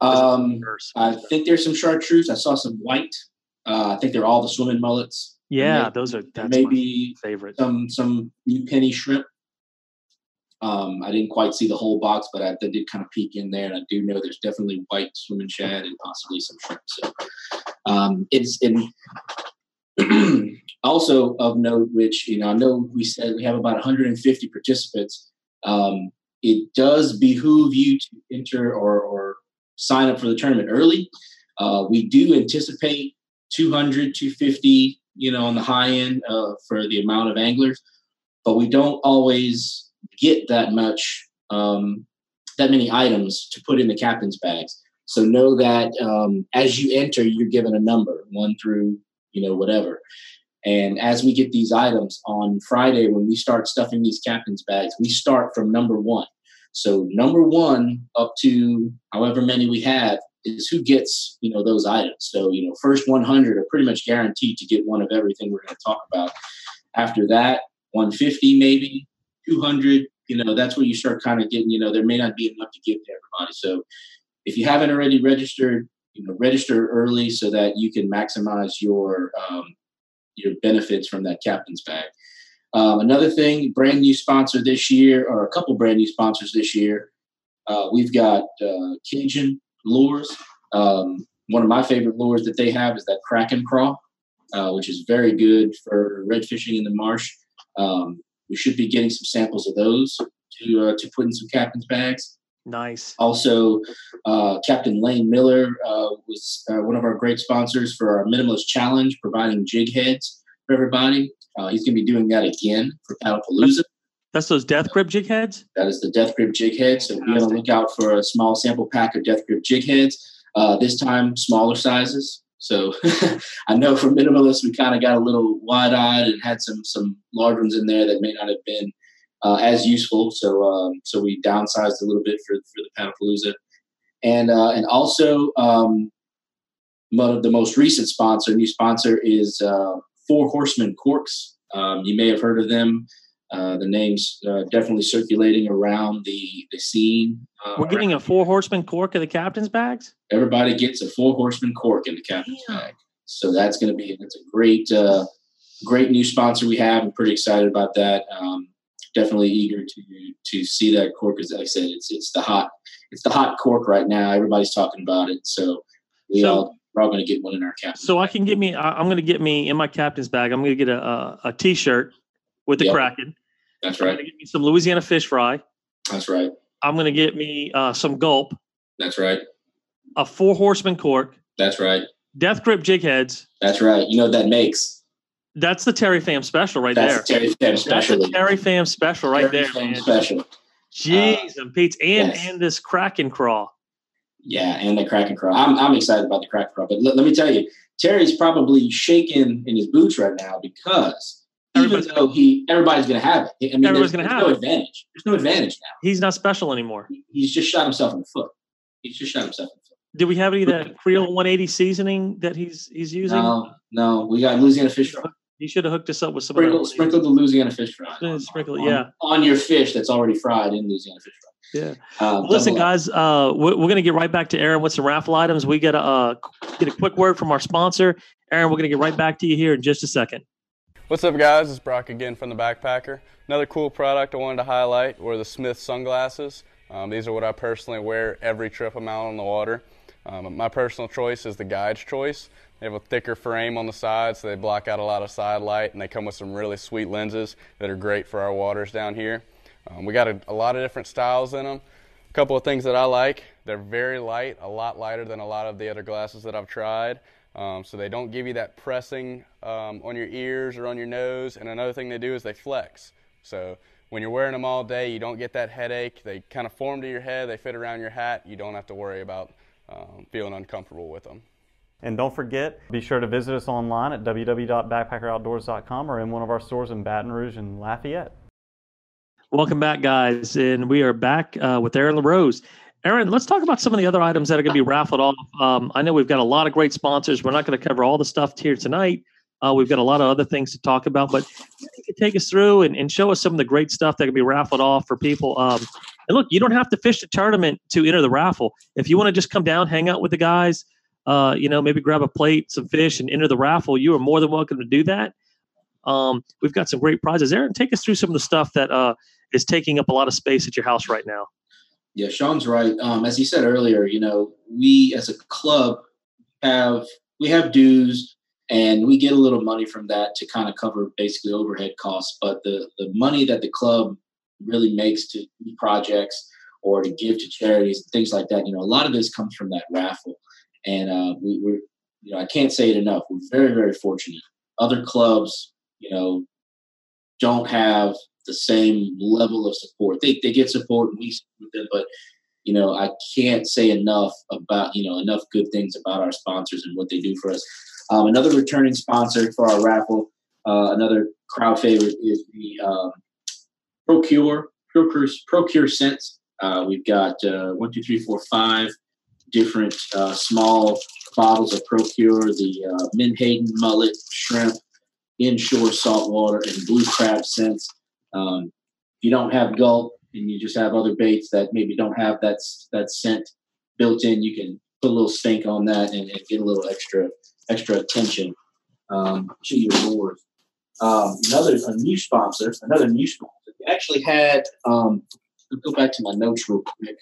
[SPEAKER 3] Um, I think there's some chartreuse. I saw some white. Uh, I think they're all the swimming mullets.
[SPEAKER 1] Yeah, maybe, those are maybe favorite.
[SPEAKER 3] Some some new penny shrimp. Um, I didn't quite see the whole box, but I, did kind of peek in there, and I do know there's definitely white swimming shad and possibly some shrimp. So um, it's in also of note, which you know, I know we said we have about 150 participants. Um, it does behoove you to enter or, or sign up for the tournament early. Uh, we do anticipate 200, 250, you know, on the high end uh, for the amount of anglers, but we don't always get that much, um, that many items to put in the captain's bags. So know that um, as you enter, you're given a number, one through you know, whatever. And as we get these items on Friday, when we start stuffing these captain's bags, we start from number one. So number one up to however many we have is who gets, you know, those items. So, you know, first 100 are pretty much guaranteed to get one of everything we're going to talk about. After that, 150 maybe, 200, you know, that's where you start kind of getting, you know, there may not be enough to give to everybody. So if you haven't already registered, you know, register early so that you can maximize your um, your benefits from that captain's bag. Um, another thing, brand new sponsor this year, or a couple brand new sponsors this year. Uh, we've got uh, Cajun lures. Um, one of my favorite lures that they have is that Kraken Craw, uh, which is very good for red fishing in the marsh. Um, we should be getting some samples of those to uh, to put in some captain's bags.
[SPEAKER 1] Nice.
[SPEAKER 3] Also, uh, Captain Lane Miller uh, was uh, one of our great sponsors for our Minimalist Challenge, providing jig heads for everybody. Uh, he's going to be doing that again for Paddlepalooza.
[SPEAKER 1] That's those Death Grip jig heads?
[SPEAKER 3] That is the Death Grip jig head. So be on the lookout for a small sample pack of Death Grip jig heads. Uh, this time, smaller sizes. So I know for minimalists, we kind of got a little wide eyed and had some some large ones in there that may not have been uh, as useful. So um, so we downsized a little bit for for the Paddlepalooza, and uh, and also um, one of the most recent sponsor, new sponsor is uh, Four Horsemen Corks. Um, you may have heard of them. Uh, the name's uh, definitely circulating around the the scene. Uh,
[SPEAKER 1] We're getting a four horseman cork of the captain's bags.
[SPEAKER 3] Everybody gets a four horseman cork in the captain's yeah. bag, so that's going to be that's a great uh, great new sponsor we have. I'm pretty excited about that. Um, definitely eager to to see that cork. As I said, it's it's the hot it's the hot cork right now. Everybody's talking about it, so we so, all we're all going to get one in our cap.
[SPEAKER 1] So I can get me. I'm going to get me in my captain's bag. I'm going to get a a, a t-shirt with the yep. Kraken.
[SPEAKER 3] That's right. I'm
[SPEAKER 1] going to get me some Louisiana fish fry.
[SPEAKER 3] That's right.
[SPEAKER 1] I'm going to get me uh, some gulp.
[SPEAKER 3] That's right.
[SPEAKER 1] A four horseman cork.
[SPEAKER 3] That's right.
[SPEAKER 1] Death grip jig heads.
[SPEAKER 3] That's right. You know that makes.
[SPEAKER 1] That's the Terry Pham special right
[SPEAKER 3] That's
[SPEAKER 1] there.
[SPEAKER 3] Terry Pham special.
[SPEAKER 1] That's the Terry Pham special right
[SPEAKER 3] Terry
[SPEAKER 1] there,
[SPEAKER 3] Pham
[SPEAKER 1] man.
[SPEAKER 3] Special.
[SPEAKER 1] Jeez, uh, and Pete's and yes. and this Kraken craw.
[SPEAKER 3] Yeah, and the Kraken craw. I'm I'm excited about the Kraken craw, but let, let me tell you, Terry's probably shaking in his boots right now because even though he everybody's going to have it. I mean,
[SPEAKER 1] everybody's going to have
[SPEAKER 3] no
[SPEAKER 1] it.
[SPEAKER 3] advantage. There's no advantage now.
[SPEAKER 1] He's not special anymore.
[SPEAKER 3] He's just shot himself in the foot. He's just shot himself in the foot.
[SPEAKER 1] Do we have any of that Creole 180 seasoning that he's he's using?
[SPEAKER 3] No, no. We got Louisiana fish fry.
[SPEAKER 1] He should have hooked us up with some
[SPEAKER 3] sprinkle, sprinkle the Louisiana fish fry.
[SPEAKER 1] Sprinkle, yeah,
[SPEAKER 3] on, on, your fish that's already fried in Louisiana fish fry.
[SPEAKER 1] Yeah. Um, Listen, guys, uh, we're, we're going to get right back to Aaron with some raffle items. We got to uh, get a quick word from our sponsor. Aaron, we're going to get right back to you here in just a second.
[SPEAKER 5] What's up, guys? It's Brock again from the Backpacker. Another cool product I wanted to highlight were the Smith sunglasses. Um, these are what I personally wear every trip I'm out on the water. Um, my personal choice is the guide's choice. They have a thicker frame on the side, so they block out a lot of side light, and they come with some really sweet lenses that are great for our waters down here. Um, we got a, a lot of different styles in them. A couple of things that I like: they're very light, a lot lighter than a lot of the other glasses that I've tried. Um, so they don't give you that pressing um, on your ears or on your nose. And another thing they do is they flex. So when you're wearing them all day, you don't get that headache. They kind of form to your head, they fit around your hat. You don't have to worry about um, feeling uncomfortable with them.
[SPEAKER 6] And don't forget, be sure to visit us online at www.backpackeroutdoors.com or in one of our stores in Baton Rouge and Lafayette.
[SPEAKER 1] Welcome back, guys. And we are back uh, with Aaron LaRose. Aaron, let's talk about some of the other items that are going to be raffled off. Um, I know we've got a lot of great sponsors. We're not going to cover all the stuff here tonight. Uh, we've got a lot of other things to talk about, but take us through and, and, show us some of the great stuff that can be raffled off for people. Um, and look, you don't have to fish the tournament to enter the raffle. If you want to just come down, hang out with the guys, uh, you know, maybe grab a plate, some fish, and enter the raffle, you are more than welcome to do that. Um, we've got some great prizes. Aaron, take us through some of the stuff that uh, is taking up a lot of space at your house right now.
[SPEAKER 3] Yeah, Sean's right. Um, as he said earlier, you know, we as a club have we have dues and we get a little money from that to kind of cover basically overhead costs. But the the money that the club really makes to projects or to give to charities, things like that, you know, a lot of this comes from that raffle. And uh, we, we're, you know, I can't say it enough. We're very, very fortunate. Other clubs, you know, don't have the same level of support. They, they get support and we support them, but you know, I can't say enough about, you know, enough good things about our sponsors and what they do for us. Um, another returning sponsor for our raffle, uh, another crowd favorite is the um, Procure, Procure, Procure Scents. Uh, we've got uh, one, two, three, four, five different uh, small bottles of Procure, the uh, Menhaden mullet, shrimp, inshore saltwater, and blue crab scents. Um, if you don't have gulp and you just have other baits that maybe don't have that that scent built in, you can put a little stink on that and, and get a little extra extra attention um, to your board. Um, another a new sponsor, another new sponsor. We actually had. Um, go back to my notes real quick.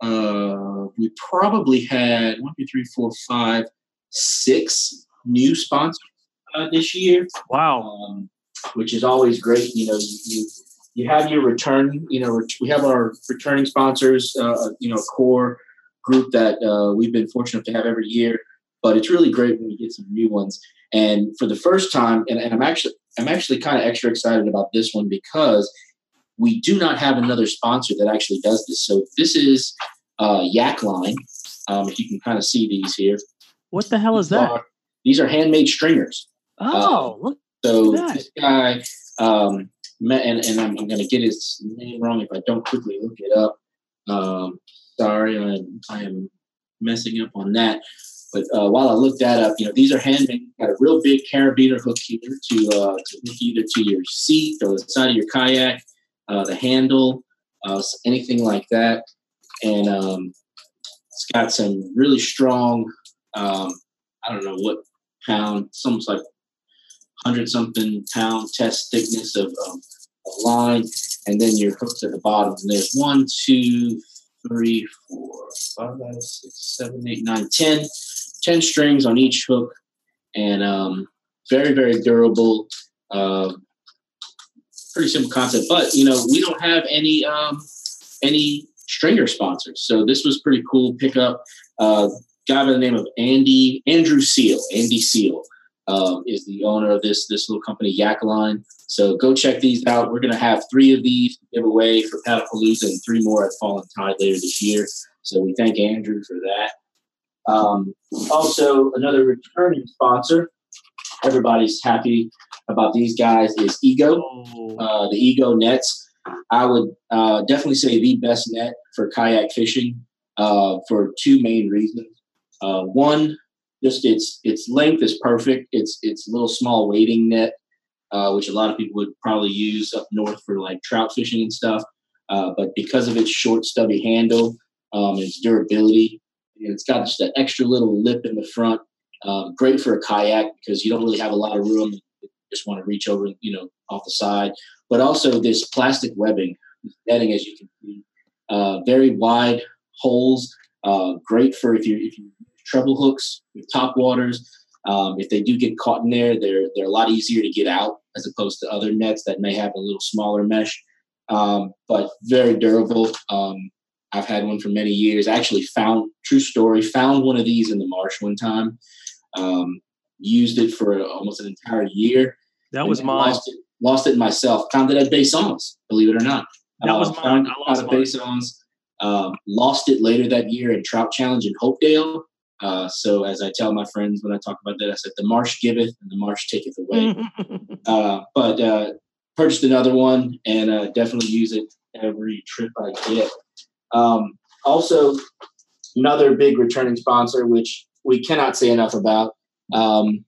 [SPEAKER 3] Uh, we probably had one, two, three, four, five, six new sponsors uh, this year.
[SPEAKER 1] Wow.
[SPEAKER 3] Um, which is always great. You know, you, you have your return. You know, we have our returning sponsors. Uh, you know, core group that uh, we've been fortunate to have every year. But it's really great when we get some new ones. And for the first time, and, and I'm actually I'm actually kind of extra excited about this one because we do not have another sponsor that actually does this. So this is uh, Yak Line. Um, if you can kind of see these here.
[SPEAKER 1] What the hell is that?
[SPEAKER 3] Are, these are handmade stringers.
[SPEAKER 1] Oh,
[SPEAKER 3] uh, look so this guy, um, and, and I'm, I'm going to get his name wrong if I don't quickly look it up. Um, sorry, I, I am messing up on that. But uh, while I look that up, you know, these are handmade. Got a real big carabiner hook here to, uh, to hook either to your seat or the side of your kayak, uh, the handle, uh, anything like that. And um, it's got some really strong, um, I don't know what pound, it's almost like hundred something pound test thickness of, um, line, and then your hooks at the bottom. And there's one, two, three, four, five, six, seven, eight, nine, ten, ten strings on each hook and um, very very durable uh, pretty simple concept. But you know we don't have any um, any stringer sponsors. So this was pretty cool pickup uh, guy by the name of andy andrew seal andy seal um, is the owner of this this little company Yakline. So go check these out. We're going to have three of these to give away for Paddlepalooza and three more at Fallen Tide later this year. So we thank Andrew for that. Um, also, another returning sponsor. Everybody's happy about these guys is Ego, oh. uh, the Ego nets. I would uh, definitely say the best net for kayak fishing uh, for two main reasons. Uh, one, just its its length is perfect. It's it's a little small wading net, uh, which a lot of people would probably use up north for like trout fishing and stuff. Uh, but because of its short, stubby handle, um, its durability, and it's got just an extra little lip in the front. Um, great for a kayak because you don't really have a lot of room. You just want to reach over, you know, off the side. But also this plastic webbing, netting, as you can see, uh, very wide holes. Uh, great for if you if you treble hooks with top waters. Um, if they do get caught in there, they're they're a lot easier to get out as opposed to other nets that may have a little smaller mesh. Um, but very durable. Um, I've had one for many years. I actually found, true story, found one of these in the marsh one time. Um, used it for almost an entire year.
[SPEAKER 1] That was mine.
[SPEAKER 3] Lost it, lost it myself. Found it at Baissons, believe it or not.
[SPEAKER 1] That uh, was mine. I lost
[SPEAKER 3] out of Baissons. Um, lost it later that year in Trout Challenge in Hopedale. Uh, so as I tell my friends when I talk about that, I said the marsh giveth and the marsh taketh away. uh, but uh, purchased another one and uh, definitely use it every trip I get. Um, also, another big returning sponsor, which we cannot say enough about, um,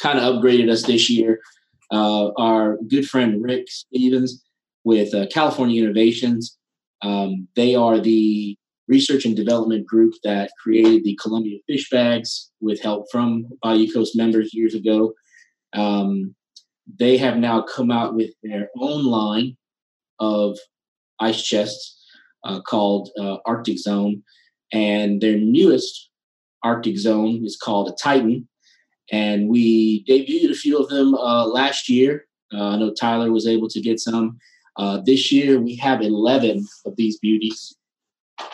[SPEAKER 3] kind of upgraded us this year. Uh, our good friend Rick Stevens with uh, California Innovations. Um, they are the research and development group that created the Columbia fish bags with help from Bayou Coast members years ago. Um, they have now come out with their own line of ice chests uh, called uh, Arctic Zone, and their newest Arctic Zone is called a Titan. And we debuted a few of them uh, last year. Uh, I know Tyler was able to get some. Uh, this year we have 11 of these beauties.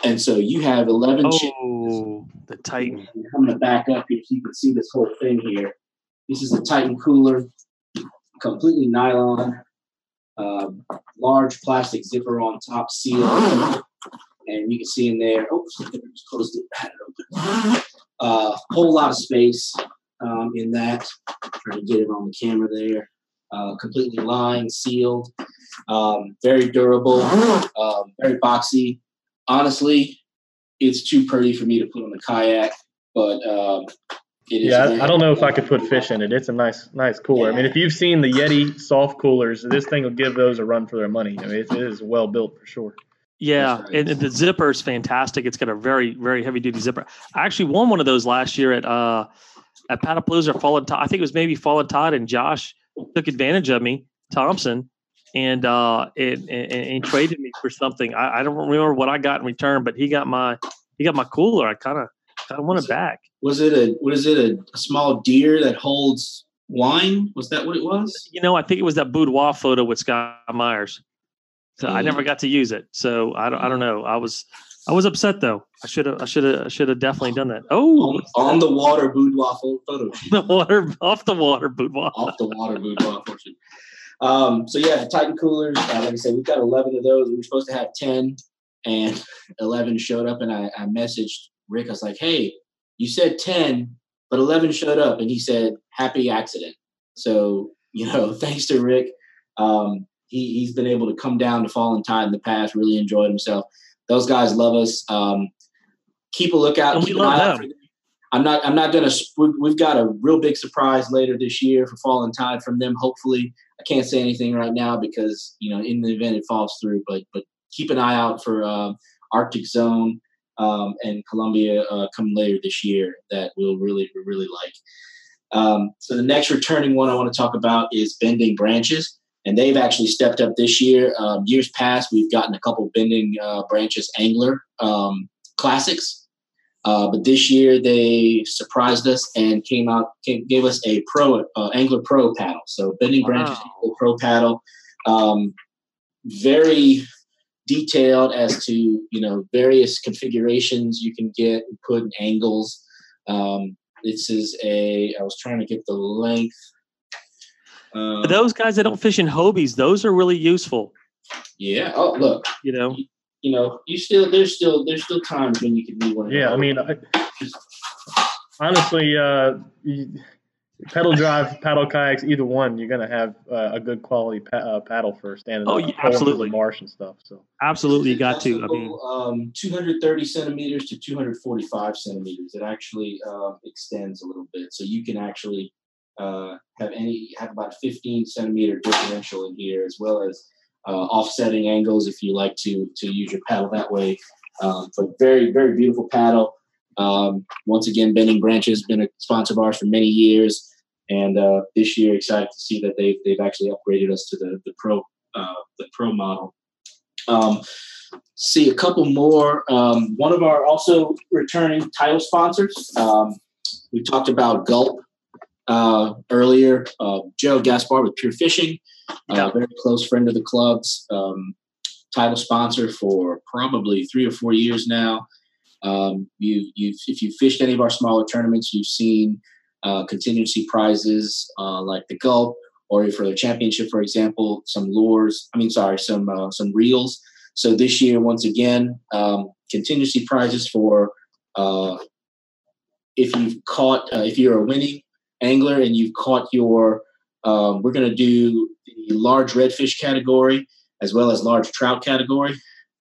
[SPEAKER 3] And so you have 11
[SPEAKER 1] oh, the Titan.
[SPEAKER 3] I'm going to back up here so you can see this whole thing here. This is the Titan cooler, completely nylon uh, large plastic zipper on top seal. And you can see in there, oops, just closed it, had it open. A uh, whole lot of space um, in that. Trying to get it on the camera there. Uh, completely lined, sealed, um, very durable, um, very boxy. Honestly, it's too pretty for me to put on a kayak, but um,
[SPEAKER 2] yeah, I, don't know if I could put fish in it. It's a nice, nice cooler. Yeah. I mean, if you've seen the Yeti soft coolers, this thing will give those a run for their money. I mean, it, it is well built for sure.
[SPEAKER 1] Yeah, and, and, the zipper is fantastic. It's got a very, very heavy duty zipper. I actually won one of those last year at uh, at Paddlepalooza or Fallen Tide. I think it was maybe Fallen Tide and Josh took advantage of me, Thompson, and uh, and, and, and traded me for something. I, I, don't remember what I got in return, but he got my he got my cooler. I kind of kind of want it back.
[SPEAKER 3] Was it a what is it a, a, small deer that holds wine? Was that what it was?
[SPEAKER 1] You know, I think it was that boudoir photo with Scott Myers. So mm. I never got to use it. So I don't I don't know. I was I was upset though. I should have. I should have. I should have definitely done that. Oh,
[SPEAKER 3] on, on the water boudoir photo
[SPEAKER 1] the water off the water boudoir.
[SPEAKER 3] Off the water boudoir photo. Um, so yeah, Titan coolers. Uh, like I said, we've got eleven of those. We were supposed to have ten, and eleven showed up. And I, I messaged Rick. I was like, "Hey, you said ten, but eleven showed up." And he said, "Happy accident." So you know, thanks to Rick, um, he he's been able to come down to Fallen Tide in the past. Really enjoyed himself. Those guys love us. Um, keep a lookout.
[SPEAKER 1] And
[SPEAKER 3] keep
[SPEAKER 1] we love them.
[SPEAKER 3] I'm not. I'm not gonna. We've got a real big surprise later this year for Fallen Tide from them. Hopefully, I can't say anything right now because you know in the event it falls through. But but keep an eye out for uh, Arctic Zone um, and Columbia uh, coming later this year that we'll really really like. Um, so the next returning one I want to talk about is Bending Branches and they've actually stepped up this year. Um, years past, we've gotten a couple bending uh, branches angler um, classics, uh, but this year they surprised us and came out came, gave us a pro uh, angler pro paddle. So bending wow. branches pro paddle, um, very detailed as to you know various configurations you can get and put in angles. Um, this is a I was trying to get the length
[SPEAKER 1] um, those guys that don't fish in Hobies, those are really useful.
[SPEAKER 3] Yeah. Oh, look.
[SPEAKER 1] You know.
[SPEAKER 3] You, you know, you still there's still there's still times when you can be one.
[SPEAKER 2] Yeah, I mean, I, honestly, uh, pedal drive, paddle kayaks, either one, you're gonna have uh, a good quality pa- uh, paddle for standing.
[SPEAKER 1] Oh, yeah, absolutely.
[SPEAKER 2] Marsh and stuff. So
[SPEAKER 1] absolutely, you got to. I mean,
[SPEAKER 3] um, 230 centimeters to 245 centimeters. It actually uh, extends a little bit, so you can actually uh, have any have about 15 centimeter differential in here, as well as offsetting angles if you like to to use your paddle that way. Um, but very very beautiful paddle. Um, once again, Bending Branch has been a sponsor of ours for many years, and uh, this year excited to see that they've they've actually upgraded us to the the pro uh, the pro model. Um, see a couple more. Um, one of our also returning title sponsors. Um, we talked about Gulp uh, earlier. Uh, Joe Gaspar with Pure Fishing, uh, very close friend of the club's, um, title sponsor for probably three or four years now. Um, you, you've, if you've fished any of our smaller tournaments, you've seen uh, contingency prizes uh, like the Gulp, or for the championship, for example, some lures. I mean, sorry, some uh, some reels. So this year, once again, um, contingency prizes for uh, if you've caught, uh, if you're a winning angler and you've caught your, um, we're going to do the large redfish category as well as large trout category.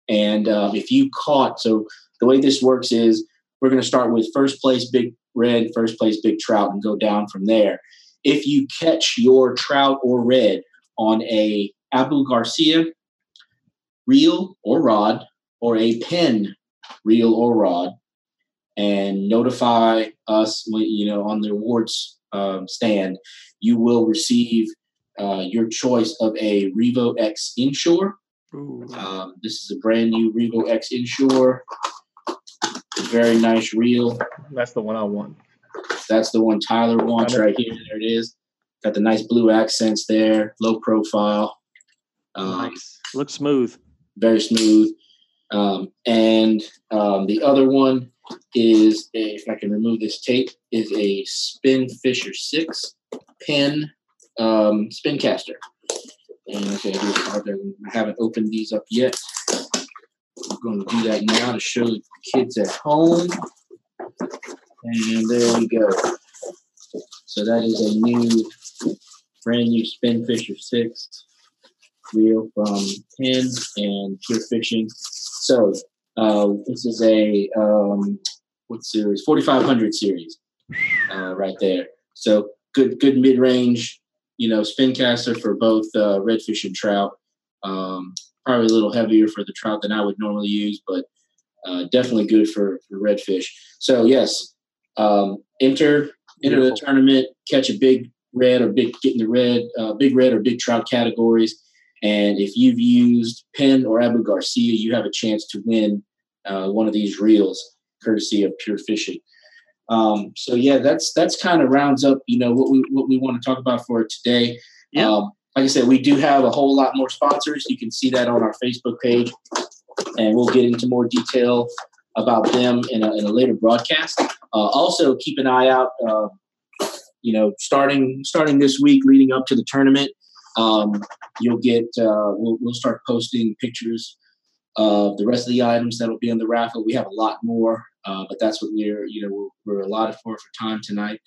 [SPEAKER 3] And uh, if you caught, so the way this works is we're going to start with first place big red, first place big trout, and go down from there. If you catch your trout or red on a Abu Garcia reel or rod, or a Penn reel or rod, and notify us you know on the awards um, stand, you will receive uh, your choice of a Revo X inshore. Um, this is a brand new Revo X inshore. Very nice reel.
[SPEAKER 2] That's the one I want.
[SPEAKER 3] That's the one Tyler wants right here. There it is. Got the nice blue accents there, low profile.
[SPEAKER 1] Um, nice. Looks smooth.
[SPEAKER 3] Very smooth. Um, and um, the other one is a, if I can remove this tape, is a Spin Fisher 6 Penn um, spin caster. And okay, I haven't opened these up yet. I'm going to do that now to show the kids at home. And there we go. So that is a new, brand new Spin Fisher 6 reel from Penn and Pure Fishing. So uh, this is a um, what series? Forty five hundred series, uh, right there. So good, good mid range. You know, spin caster for both uh, redfish and trout. Um, probably a little heavier for the trout than I would normally use, but uh, definitely good for, for redfish. So yes, um, enter enter Beautiful. the tournament, catch a big red or big get in the red, uh, big red or big trout categories. And if you've used Penn or Abu Garcia, you have a chance to win uh, one of these reels, courtesy of Pure Fishing. Um, so yeah, that's that's kind of rounds up, you know, what we what we want to talk about for today. Yeah. Um, like I said, we do have a whole lot more sponsors. You can see that on our Facebook page, and we'll get into more detail about them in a, in a later broadcast. Uh, also, keep an eye out. Uh, you know, starting starting this week, leading up to the tournament, um, you'll get uh, we'll, we'll start posting pictures of the rest of the items that will be on the raffle. We have a lot more, uh, but that's what we're you know we're, we're allotted for for time tonight.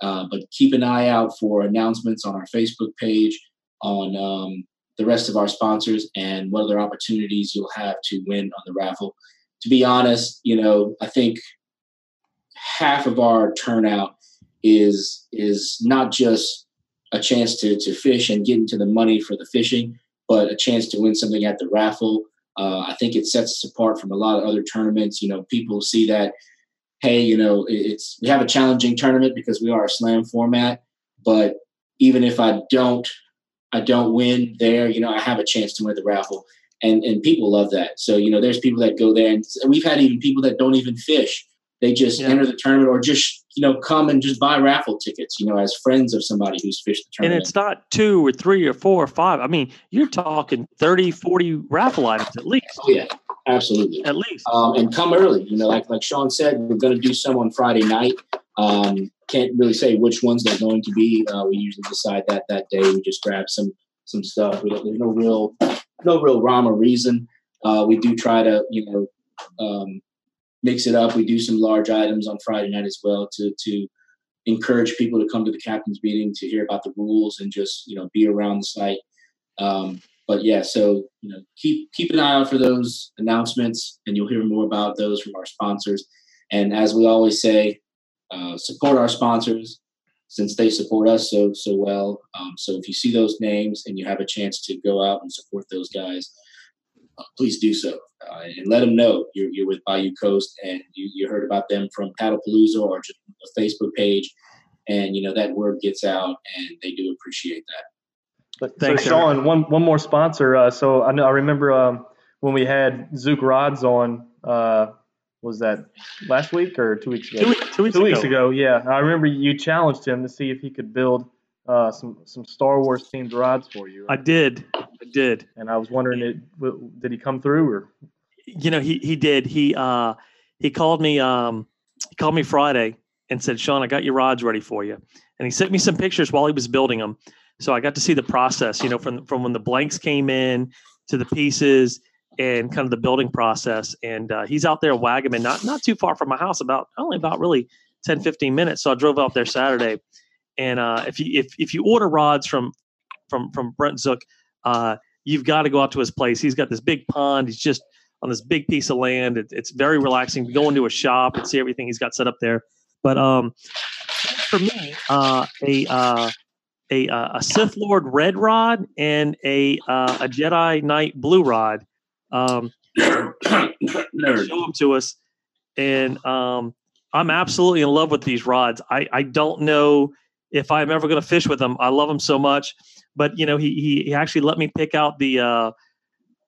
[SPEAKER 3] Uh, but keep an eye out for announcements on our Facebook page on um, the rest of our sponsors and what other opportunities you'll have to win on the raffle. To be honest, you know I think half of our turnout is is not just a chance to to fish and get into the money for the fishing, but a chance to win something at the raffle. Uh, I think it sets us apart from a lot of other tournaments. You know, people see that, hey, you know, it's we have a challenging tournament because we are a slam format, but even if I don't, I don't win there, you know, I have a chance to win the raffle, and and people love that. So you know, there's people that go there, and we've had even people that don't even fish they just yeah. enter the tournament or just you know come and just buy raffle tickets you know as friends of somebody who's fished the tournament.
[SPEAKER 1] and it's not two or three or four or five. I mean you're talking 30 40 raffle items at least.
[SPEAKER 3] Oh yeah. Absolutely.
[SPEAKER 1] At least.
[SPEAKER 3] Um, and come early you know like like sean said we're going to do some on friday night. Um, can't really say which ones they're going to be. Uh, we usually decide that that day. We just grab some some stuff. There's no real no real rhyme or reason. Uh, we do try to you know um, mix it up. We do some large items on Friday night as well to to encourage people to come to the captain's meeting to hear about the rules and just you know be around the site. Um, but yeah, so you know keep keep an eye out for those announcements, and you'll hear more about those from our sponsors. And as we always say, uh, support our sponsors since they support us so so well. Um, so if you see those names and you have a chance to go out and support those guys, please do so uh, and let them know you're, you're with Bayou Coast and you, you heard about them from Paddlepalooza or just a Facebook page. And, you know, that word gets out and they do appreciate that.
[SPEAKER 2] But Thanks, so Sean, one, one more sponsor. Uh, so I know, I remember um, when we had Zook Rods on, uh, was that last week or two weeks ago?
[SPEAKER 1] Two, two weeks,
[SPEAKER 2] two weeks ago. ago. Yeah, I remember you challenged him to see if he could build uh, some some Star Wars themed rods for you.
[SPEAKER 1] Right? I did, I did.
[SPEAKER 2] And I was wondering, it, did he come through or?
[SPEAKER 1] You know, he he did. He uh he called me um he called me Friday and said, Sean, I got your rods ready for you. And he sent me some pictures while he was building them. So I got to see the process, you know, from from when the blanks came in to the pieces and kind of the building process. And uh, he's out there in Waggaman, not not too far from my house, about only about really 10, 15 minutes. So I drove out there Saturday and uh, if you if if you order rods from from from Brent Zook, uh, you've got to go out to his place. He's got this big pond. He's just on this big piece of land. It, it's very relaxing. Go into a shop and see everything he's got set up there. But um, for me, uh, a uh, a uh, a Sith Lord red rod and a uh, a Jedi Knight blue rod. Um, show them to us, and um, I'm absolutely in love with these rods. I I don't know if I'm ever going to fish with him. I love him so much. But you know, he he, he actually let me pick out the uh,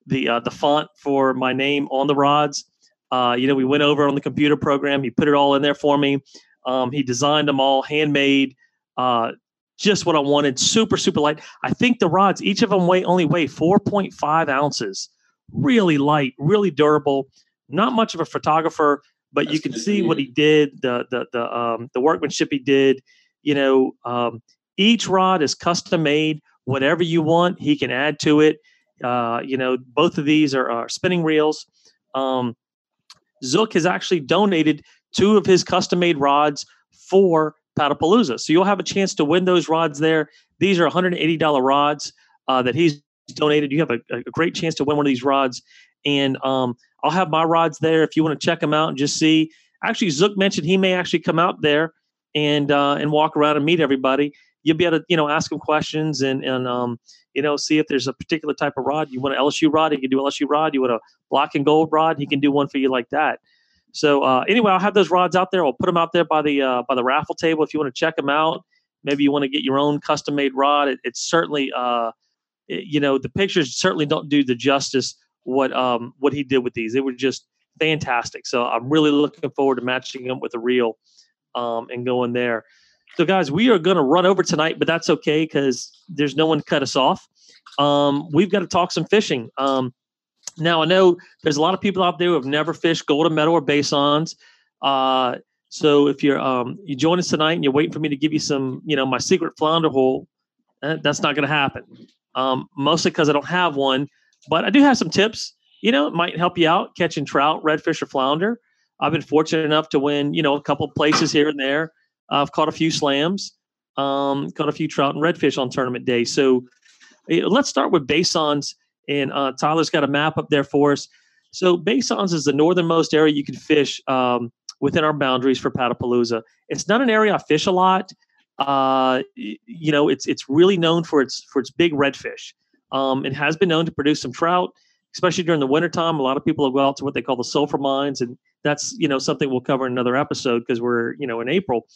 [SPEAKER 1] the uh, the font for my name on the rods. Uh, you know, we went over on the computer program. He put it all in there for me. Um, he designed them all handmade. Uh, just what I wanted. Super super light. I think the rods, each of them weigh only weigh 4.5 ounces. Really light, really durable. Not much of a photographer, but That's you can see what he did. The the the um, the workmanship he did you know, um, each rod is custom made. Whatever you want, he can add to it. Uh, you know, both of these are, are spinning reels. Um, Zook has actually donated two of his custom made rods for Paddlepalooza. So you'll have a chance to win those rods there. These are $180 rods uh, that he's donated. You have a, a, great chance to win one of these rods. And um, I'll have my rods there if you want to check them out and just see. Actually, Zook mentioned he may actually come out there and uh, and walk around and meet everybody. You'll be able to you know ask them questions and and um, you know see if there's a particular type of rod you want an LSU rod. He can do LSU rod. You want a black and gold rod. He can do one for you like that. So uh, anyway, I'll have those rods out there. I'll put them out there by the uh, by the raffle table if you want to check them out. Maybe you want to get your own custom made rod. It, it's certainly, uh, it, you know, the pictures certainly don't do the justice what um, what he did with these. They were just fantastic. So I'm really looking forward to matching them with a reel um, and going there. So guys, we are going to run over tonight, but that's okay because there's no one to cut us off. Um, we've got to talk some fishing. Um, now I know there's a lot of people out there who have never fished Golden Meadow or basons. Uh, so if you're um, you join us tonight and you're waiting for me to give you some, you know, my secret flounder hole, eh, that's not going to happen. Um, mostly because I don't have one, but I do have some tips. You know, it might help you out catching trout, redfish, or flounder. I've been fortunate enough to win, you know, a couple places here and there. I've caught a few slams, um, caught a few trout and redfish on tournament day. So eh, let's start with basons and uh, Tyler's got a map up there for us. So Basons is the northernmost area you can fish um, within our boundaries for Paddlepalooza. It's not an area I fish a lot. Uh, you know, it's it's really known for its for its big redfish. Um, it has been known to produce some trout, especially during the wintertime. A lot of people will go out to what they call the sulfur mines, and that's you know something we'll cover in another episode because we're you know in April.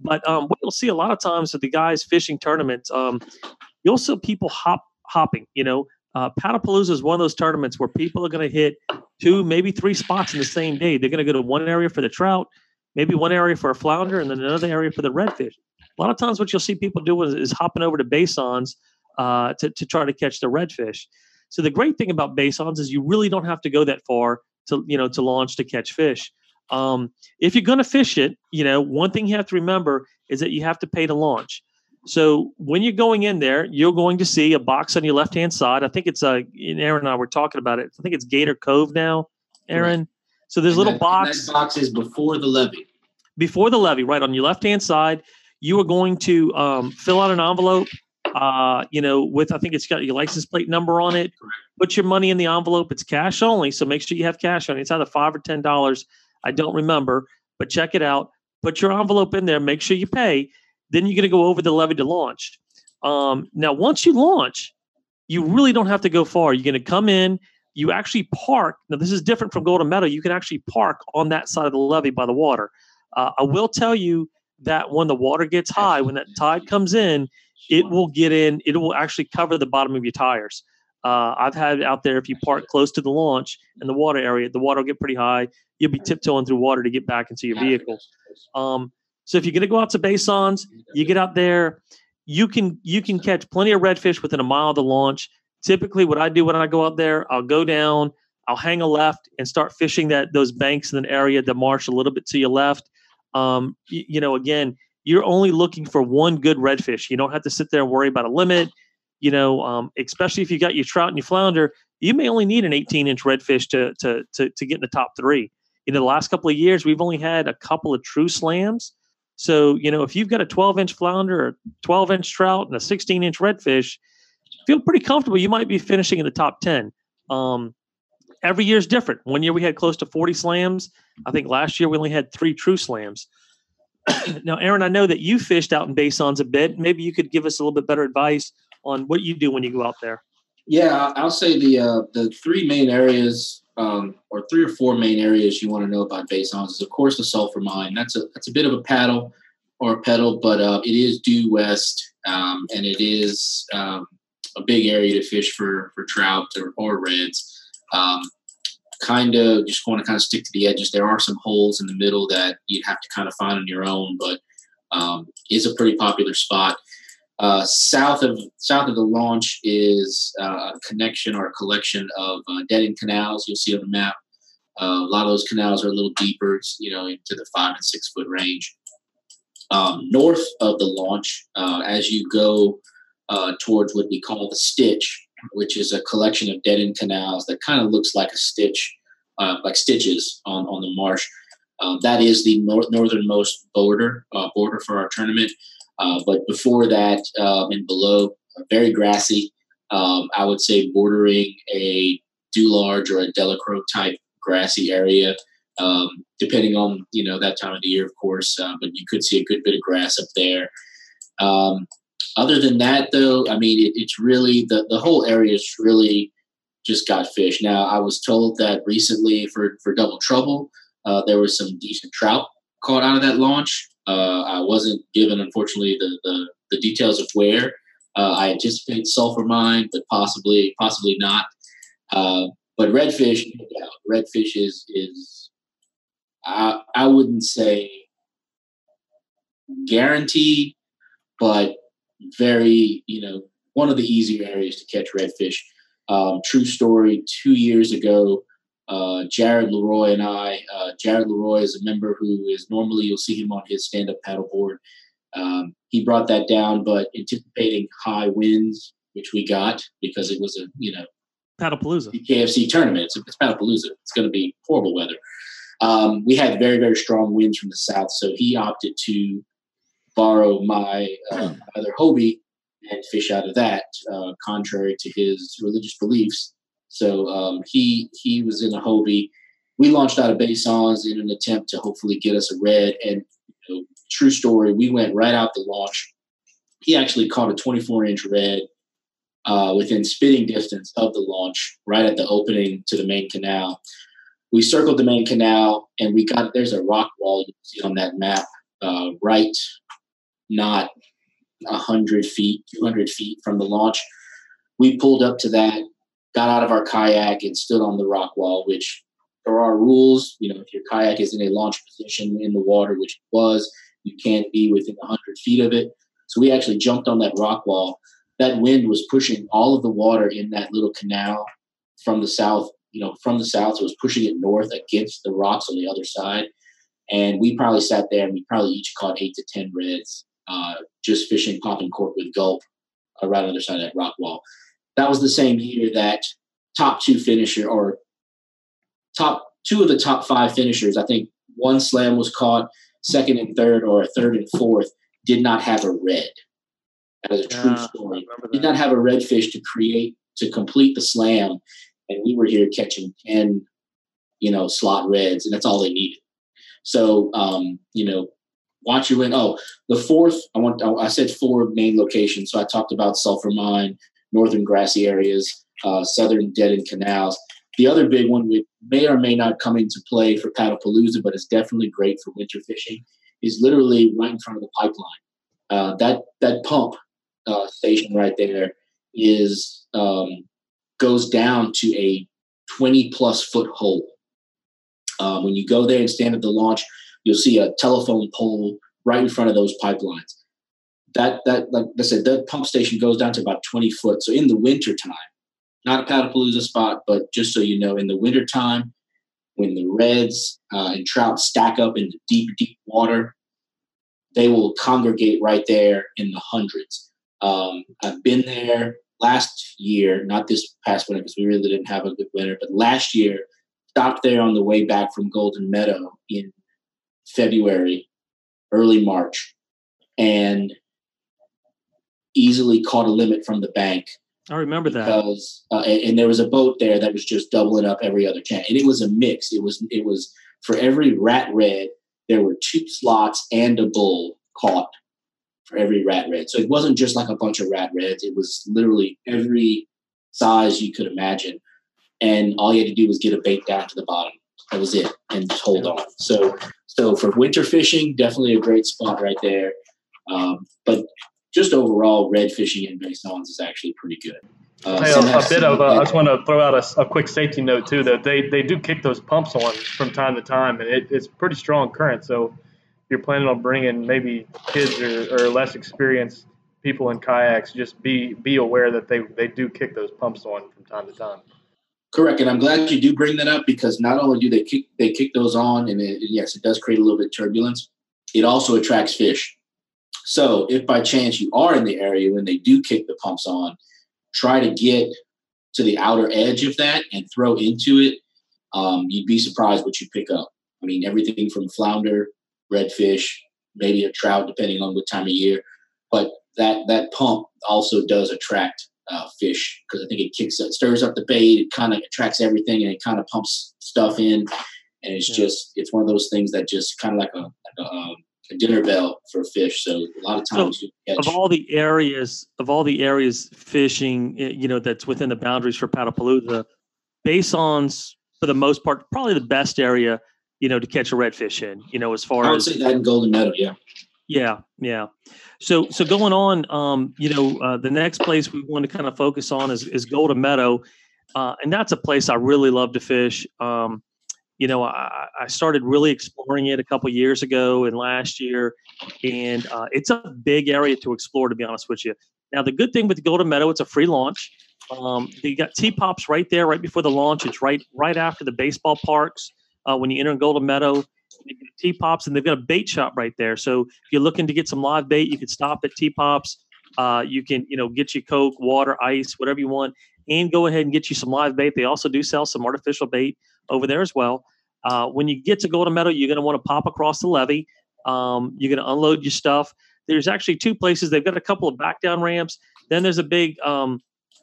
[SPEAKER 1] But um, what you'll see a lot of times with the guys fishing tournaments, um, you'll see people hop hopping. You know, uh, Paddlepalooza is one of those tournaments where people are going to hit two, maybe three spots in the same day. They're going to go to one area for the trout, maybe one area for a flounder, and then another area for the redfish. A lot of times, what you'll see people do is, is hopping over to basons uh, to, to try to catch the redfish. So the great thing about basons is you really don't have to go that far to you know to launch to catch fish. Um, if you're going to fish it, you know one thing you have to remember is that you have to pay to launch. So when you're going in there, you're going to see a box on your left hand side. I think it's uh, Aaron and I were talking about it. I think it's Gator Cove now, Aaron. Right. So there's a little
[SPEAKER 3] that,
[SPEAKER 1] box.
[SPEAKER 3] That box is before the levee.
[SPEAKER 1] Before the levee, right on your left hand side, you are going to um, fill out an envelope. Uh, you know, with I think it's got your license plate number on it. Put your money in the envelope. It's cash only, so make sure you have cash on it. It's either five or ten dollars. I don't remember, but check it out. Put your envelope in there. Make sure you pay then you're going to go over the levee to launch. Um, now, once you launch, you really don't have to go far. You're going to come in. You actually park. Now, this is different from Golden Meadow. You can actually park on that side of the levee by the water. Uh, I will tell you that when the water gets high, when that tide comes in, it will get in. It will actually cover the bottom of your tires. Uh, I've had it out there. If you park close to the launch in the water area, the water will get pretty high. You'll be tiptoeing through water to get back into your vehicle. Um, so if you're going to go out to basons, you get out there, you can you can catch plenty of redfish within a mile of the launch. Typically, what I do when I go out there, I'll go down, I'll hang a left and start fishing that those banks in an area, the marsh a little bit to your left. Um, you, you know, again, you're only looking for one good redfish. You don't have to sit there and worry about a limit. You know, um, especially if you got your trout and your flounder, you may only need an 18 inch redfish to, to to to get in the top three. Know, the last couple of years, we've only had a couple of true slams. So, you know, if you've got a 12 inch flounder, a 12 inch trout, and a 16 inch redfish, feel pretty comfortable. You might be finishing in the top 10. Um, every year is different. One year we had close to 40 slams. I think last year we only had three true slams. now, Aaron, I know that you fished out in Basons a bit. Maybe you could give us a little bit better advice on what you do when you go out there.
[SPEAKER 3] Yeah, I'll say the uh, the three main areas um, or three or four main areas you want to know about basons is, of course, the sulfur mine. That's a that's a bit of a paddle or a pedal, but uh, it is due west, um, and it is um, a big area to fish for for trout or, or reds. Kind of just want to kind of stick to the edges. There are some holes in the middle that you'd have to kind of find on your own, but um, is a pretty popular spot. Uh, south of south of the launch is uh, a connection or a collection of uh, dead end canals. You'll see on the map. Uh, a lot of those canals are a little deeper, you know, into the five and six foot range. Um, north of the launch, uh, as you go uh, towards what we call the stitch, which is a collection of dead end canals that kind of looks like a stitch, like stitches on, on the marsh. that is the nor- northernmost border border for our tournament. Uh, but before that um, and below, very grassy. Um, I would say bordering a Dularge or a Delacroix type grassy area, um, depending on you know that time of the year, of course. Uh, but you could see a good bit of grass up there. Um, other than that, though, I mean, it, it's really the the whole area is really just got fish. Now, I was told that recently for for Double Trouble, Uh, there was some decent trout caught out of that launch. Uh, I wasn't given, unfortunately, the, the, the details of where. Uh, I anticipate sulfur mine, but possibly possibly not. Uh, but redfish, yeah, redfish is is I, I wouldn't say guaranteed, but very you know one of the easier areas to catch redfish. Um, true story. Two years ago, uh, Jared Leroy and I. Uh, Jared Leroy is a member who is normally you'll see him on his stand-up paddleboard. Um, he brought that down, but anticipating high winds, which we got because it was a you know
[SPEAKER 1] Paddlepalooza
[SPEAKER 3] KFC tournament. It's, it's Paddlepalooza. It's going to be horrible weather. Um, we had very very strong winds from the south, so he opted to borrow my uh, other Hobie and fish out of that, uh, contrary to his religious beliefs. So um, he he was in a Hobie. We launched out of Basons in an attempt to hopefully get us a red. And you know, true story, we went right out the launch. He actually caught a 24 inch red uh, within spitting distance of the launch, right at the opening to the main canal. We circled the main canal and we got there's a rock wall you see on that map, uh, right, not 100 feet, 200 feet from the launch. We pulled up to that, got out of our kayak and stood on the rock wall, which there are rules. You know, if your kayak is in a launch position in the water, which it was, you can't be within 100 feet of it. So we actually jumped on that rock wall. That wind was pushing all of the water in that little canal from the south, you know, from the south. it was pushing it north against the rocks on the other side. And we probably sat there and we probably each caught eight to 10 reds, uh, just fishing popping cork with gulp uh, right on the other side of that rock wall that was the same year that top two finisher or top two of the top five finishers, I think one slam was caught, second and third, or a third and fourth, did not have a red. That is a true story. Did not have a red fish to create to complete the slam, and we were here catching ten, you know, slot reds, and that's all they needed. So, um, you know, watch you win. Oh, the fourth, I want. I said four main locations. So I talked about Sulphur Mine, northern grassy areas, uh, southern dead end canals. The other big one, which may or may not come into play for Paddlepalooza, but it's definitely great for winter fishing, is literally right in front of the pipeline. Uh, that that pump uh, station right there is um, goes down to a 20 plus foot hole. Um, when you go there and stand at the launch, you'll see a telephone pole right in front of those pipelines that that like I said, that pump station goes down to about 20 foot. So in the winter time, not a paddlepalooza spot, but just so you know, in the winter time, when the reds uh, and trout stack up in the deep, deep water, they will congregate right there in the hundreds. Um, I've been there last year, not this past winter because we really didn't have a good winter, but last year, stopped there on the way back from Golden Meadow in February, early March, and easily caught a limit from the bank.
[SPEAKER 1] I remember that
[SPEAKER 3] because uh, and, and, there was a boat there that was just doubling up every other chance, and it was a mix. It was it was for every rat red there were two slots and a bull caught for every rat red. So it wasn't just like a bunch of rat reds. It was literally every size you could imagine, and all you had to do was get a bait down to the bottom. That was it, and hold on. So so for winter fishing, definitely a great spot right there. Um, but just overall, red fishing in Basons is actually pretty good.
[SPEAKER 2] Uh, hey, a, a, bit of, uh, I just want to throw out a, a, quick safety note too. That they, they do kick those pumps on from time to time, and it, it's pretty strong current. So if you're planning on bringing maybe kids or, or less experienced people in kayaks, just be be aware that they they do kick those pumps on from time to time.
[SPEAKER 3] Correct, and I'm glad you do bring that up because not only do they kick they kick those on, and it, yes, it does create a little bit of turbulence. It also attracts fish. So if by chance you are in the area when they do kick the pumps on, try to get to the outer edge of that and throw into it. Um, you'd be surprised what you pick up. I mean, everything from flounder, redfish, maybe a trout, depending on what time of year. But that that pump also does attract uh, fish because I think it kicks it stirs up the bait. It kind of attracts everything and it kind of pumps stuff in. And it's yeah. just it's one of those things that just kind of like a, like a um, a dinner bell for fish. So a lot of times so
[SPEAKER 1] of all the areas of all the areas fishing, eh, you know, that's within the boundaries for Paddlepalooza, Basons for the most part, probably the best area you know, to catch a redfish in. You know, as far
[SPEAKER 3] I would
[SPEAKER 1] as
[SPEAKER 3] say that in Golden Meadow, yeah.
[SPEAKER 1] Yeah, yeah. So so going on, um, you know, uh, the next place we want to kind of focus on is is Golden Meadow, uh, and that's a place I really love to fish. Um, you know, I, I started really exploring it a couple years ago and last year, and uh, it's a big area to explore. To be honest with you, now the good thing with Golden Meadow, it's a free launch. Um, you got T pops right there, right before the launch. It's right right after the baseball parks uh, when you enter Golden Meadow. T pops, and they've got a bait shop right there. So if you're looking to get some live bait, you can stop at T pops. Uh, you can, you know, get you Coke, water, ice, whatever you want, and go ahead and get you some live bait. They also do sell some artificial bait over there as well. Uh, when you get to Golden Meadow, you're going to want to pop across the levee. Um, you're going to unload your stuff. There's actually two places. They've got a couple of back down ramps. Then there's a big um,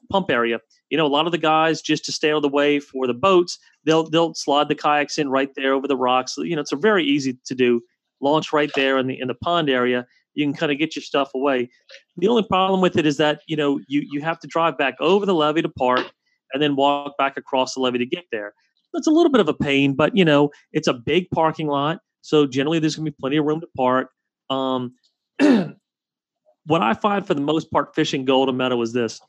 [SPEAKER 1] pump area. You know, a lot of the guys just to stay out of the way for the boats, they'll they'll slide the kayaks in right there over the rocks. You know, it's a very easy to do. Launch right there in the in the pond area. You can kind of get your stuff away. The only problem with it is that you know you you have to drive back over the levee to park, and then walk back across the levee to get there. That's a little bit of a pain, but you know it's a big parking lot, so generally there's going to be plenty of room to park. Um, what I find for the most part fishing Golden Meadow is this: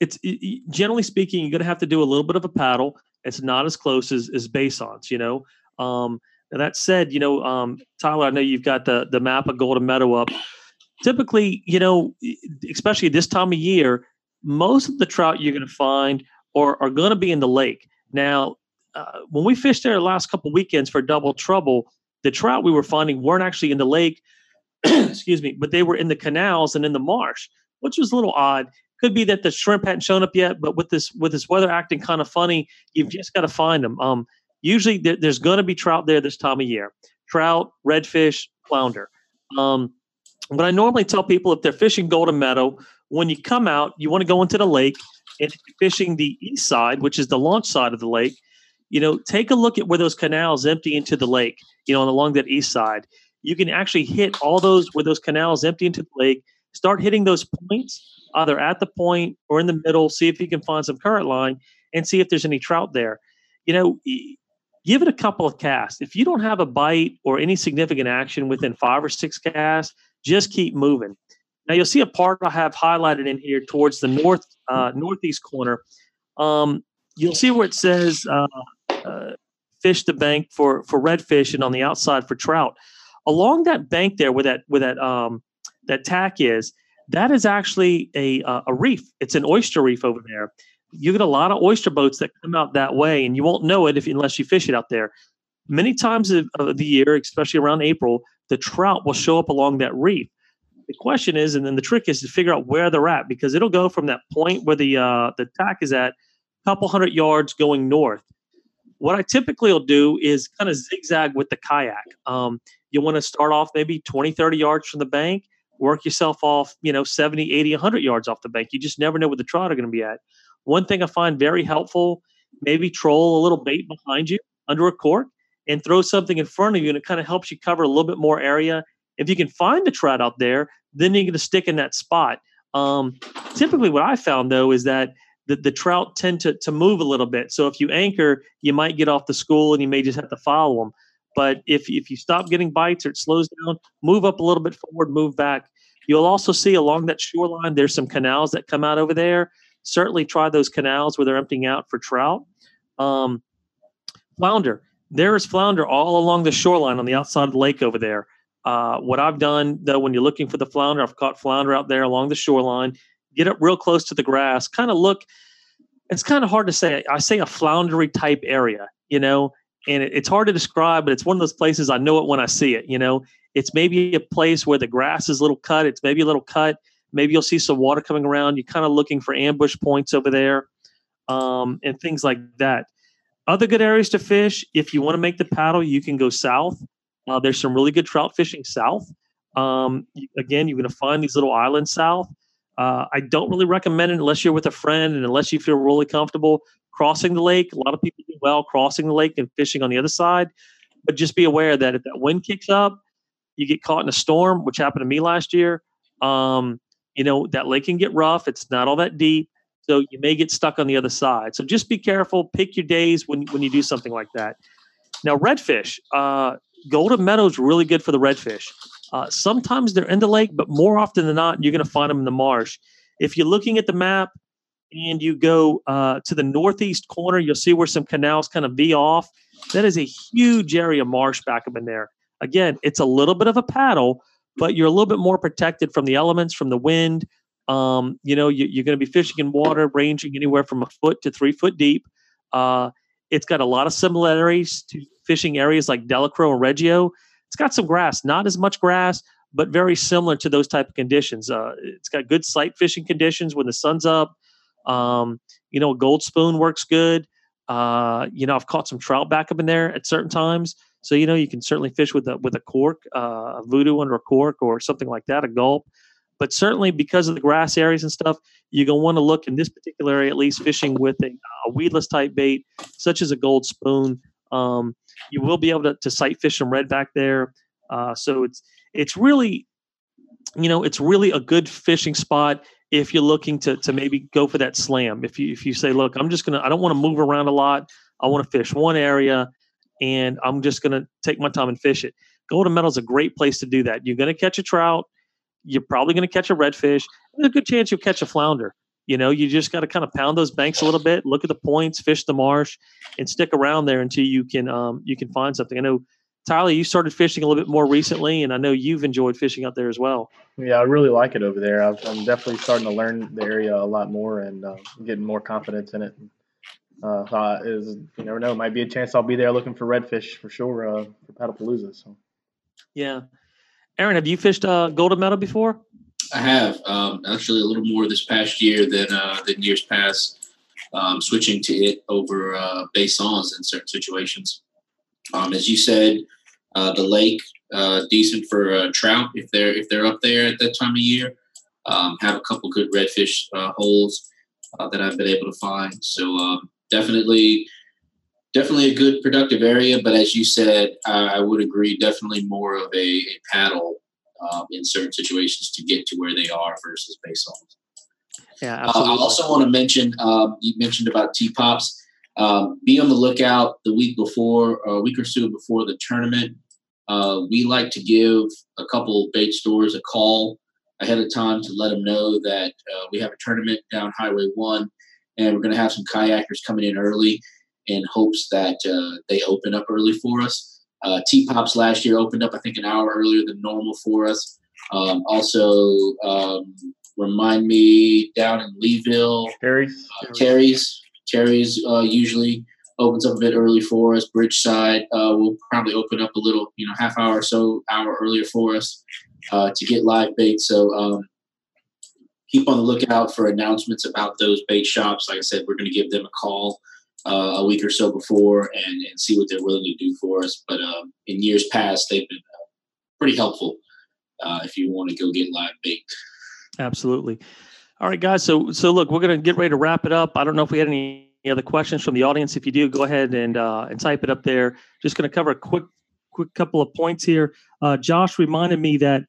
[SPEAKER 1] it's it, generally speaking, you're going to have to do a little bit of a paddle. It's not as close as as Baisson's, you know. Um, that said, you know, um, Tyler, I know you've got the the map of Golden Meadow up. Typically, you know, especially this time of year, most of the trout you're going to find are, are going to be in the lake. Now, uh, when we fished there the last couple weekends for double trouble, the trout we were finding weren't actually in the lake, excuse me, but they were in the canals and in the marsh, which was a little odd. Could be that the shrimp hadn't shown up yet, but with this with this weather acting kind of funny, you've just got to find them. Um, usually there, there's going to be trout there this time of year. Trout, redfish, flounder. Um, but I normally tell people if they're fishing Golden Meadow, when you come out, you want to go into the lake and fishing the east side, which is the launch side of the lake, you know, take a look at where those canals empty into the lake, you know, along that east side. You can actually hit all those where those canals empty into the lake, start hitting those points, either at the point or in the middle, see if you can find some current line and see if there's any trout there. You know, give it a couple of casts. If you don't have a bite or any significant action within five or six casts, just keep moving. Now you'll see a part I have highlighted in here towards the north uh, northeast corner. Um, you'll see where it says uh, uh, fish the bank for for redfish and on the outside for trout. Along that bank there, where that where that um, that tack is, that is actually a uh, a reef. It's an oyster reef over there. You get a lot of oyster boats that come out that way, and you won't know it if unless you fish it out there. Many times of, of the year, especially around April, the trout will show up along that reef the question is, and then the trick is to figure out where they're at because it'll go from that point where the uh, the tack is at, a couple hundred yards going north. What I typically will do is kind of zigzag with the kayak. Um, you want to start off maybe 20, 30 yards from the bank, work yourself off, you know, 70, 80, 100 yards off the bank. You just never know where the trout are going to be at. One thing I find very helpful, maybe troll a little bait behind you under a cork and throw something in front of you, and it kind of helps you cover a little bit more area if you can find the trout out there, then you're going to stick in that spot. Um, typically, what I found though is that the, the trout tend to, to move a little bit. So if you anchor, you might get off the school and you may just have to follow them. But if, if you stop getting bites or it slows down, move up a little bit forward, move back. You'll also see along that shoreline, there's some canals that come out over there. Certainly try those canals where they're emptying out for trout. Um, flounder. There is flounder all along the shoreline on the outside of the lake over there. Uh, what I've done though, when you're looking for the flounder, I've caught flounder out there along the shoreline. Get up real close to the grass, kind of look. It's kind of hard to say. I say a floundery type area, you know, and it, it's hard to describe, but it's one of those places I know it when I see it. You know, it's maybe a place where the grass is a little cut. It's maybe a little cut. Maybe you'll see some water coming around. You're kind of looking for ambush points over there, um, and things like that. Other good areas to fish. If you want to make the paddle, you can go south. Uh, there's some really good trout fishing south. Um, again, you're going to find these little islands south. Uh, I don't really recommend it unless you're with a friend and unless you feel really comfortable crossing the lake. A lot of people do well crossing the lake and fishing on the other side, but just be aware that if that wind kicks up, you get caught in a storm, which happened to me last year. Um, you know that lake can get rough. It's not all that deep, so you may get stuck on the other side. So just be careful. Pick your days when when you do something like that. Now, redfish, uh, Golden Meadow's really good for the redfish. Uh, sometimes they're in the lake, but more often than not, you're going to find them in the marsh. If you're looking at the map and you go uh, to the northeast corner, you'll see where some canals kind of V off. That is a huge area of marsh back up in there. Again, it's a little bit of a paddle, but you're a little bit more protected from the elements, from the wind. Um, you know, you, are going to be fishing in water ranging anywhere from a foot to three foot deep. Uh, it's got a lot of similarities to fishing areas like Delacroix and Reggio. It's got some grass, not as much grass, but very similar to those type of conditions. Uh, it's got good sight fishing conditions when the sun's up. Um, you know, a gold spoon works good. Uh, you know, I've caught some trout back up in there at certain times. So you know, you can certainly fish with a with a cork, uh, a voodoo under a cork, or something like that, a gulp. But certainly because of the grass areas and stuff, you're to want to look in this particular area, at least fishing with a, a weedless type bait, such as a gold spoon. Um, you will be able to, to sight fish some red back there. Uh, so it's it's really, you know, it's really a good fishing spot if you're looking to to maybe go for that slam. If you if you say, look, I'm just gonna, I don't want to move around a lot. I want to fish one area, and I'm just gonna take my time and fish it. Golden Meadow is a great place to do that. You're gonna catch a trout you're probably to catch a redfish. There's a good chance you'll catch a flounder. You know, you just got to kind of pound those banks a little bit, look at the points, fish the marsh, and stick around there until you can um, you can find something. I know Tyler, you started fishing a little bit more recently, and I know you've enjoyed fishing out there as well.
[SPEAKER 2] Yeah, I really like it over there. i am definitely starting to learn the area a lot more and uh, getting more confidence in it. Uh, uh, is you never know, it might be a chance I'll be there looking for redfish for sure uh, for Paddlepalooza. So,
[SPEAKER 1] yeah, Aaron, have you fished uh, golden meadow before?
[SPEAKER 3] I have um, actually a little more this past year than uh, than years past. Um, switching to it over uh, basins in certain situations. Um, as you said, uh, the lake uh, decent for uh, trout if they're if they're up there at that time of year. Um, have a couple good redfish uh, holes uh, that I've been able to find. So um, definitely definitely a good productive area. But as you said, I, I would agree, definitely more of a, a paddle um, in certain situations to get to where they are versus base homes.
[SPEAKER 1] Yeah,
[SPEAKER 3] uh, I also want to mention um, you mentioned about T pops. Um, be on the lookout the week before, a week or two before the tournament. Uh, we like to give a couple bait stores a call ahead of time to let them know that uh, we have a tournament down Highway One, and we're going to have some kayakers coming in early in hopes that uh, they open up early for us. Uh, T Pops last year opened up, I think, an hour earlier than normal for us. Um, also, um, remind me down in Leeville,
[SPEAKER 2] Terry's,
[SPEAKER 3] uh, Terry's, Terry's uh, usually opens up a bit early for us. Bridgeside uh, will probably open up a little, you know, half hour or so, hour earlier for us uh, to get live bait. So um, keep on the lookout for announcements about those bait shops. Like I said, we're going to give them a call uh, a week or so before and, and see what they're willing to do for us. But um, in years past, they've been uh, pretty helpful uh, if you want to go get live bait.
[SPEAKER 1] Absolutely. All right, guys. So so look, we're going to get ready to wrap it up. I don't know if we had any other questions from the audience. If you do, go ahead and uh, and type it up there. Just going to cover a quick quick couple of points here. Uh, Josh reminded me that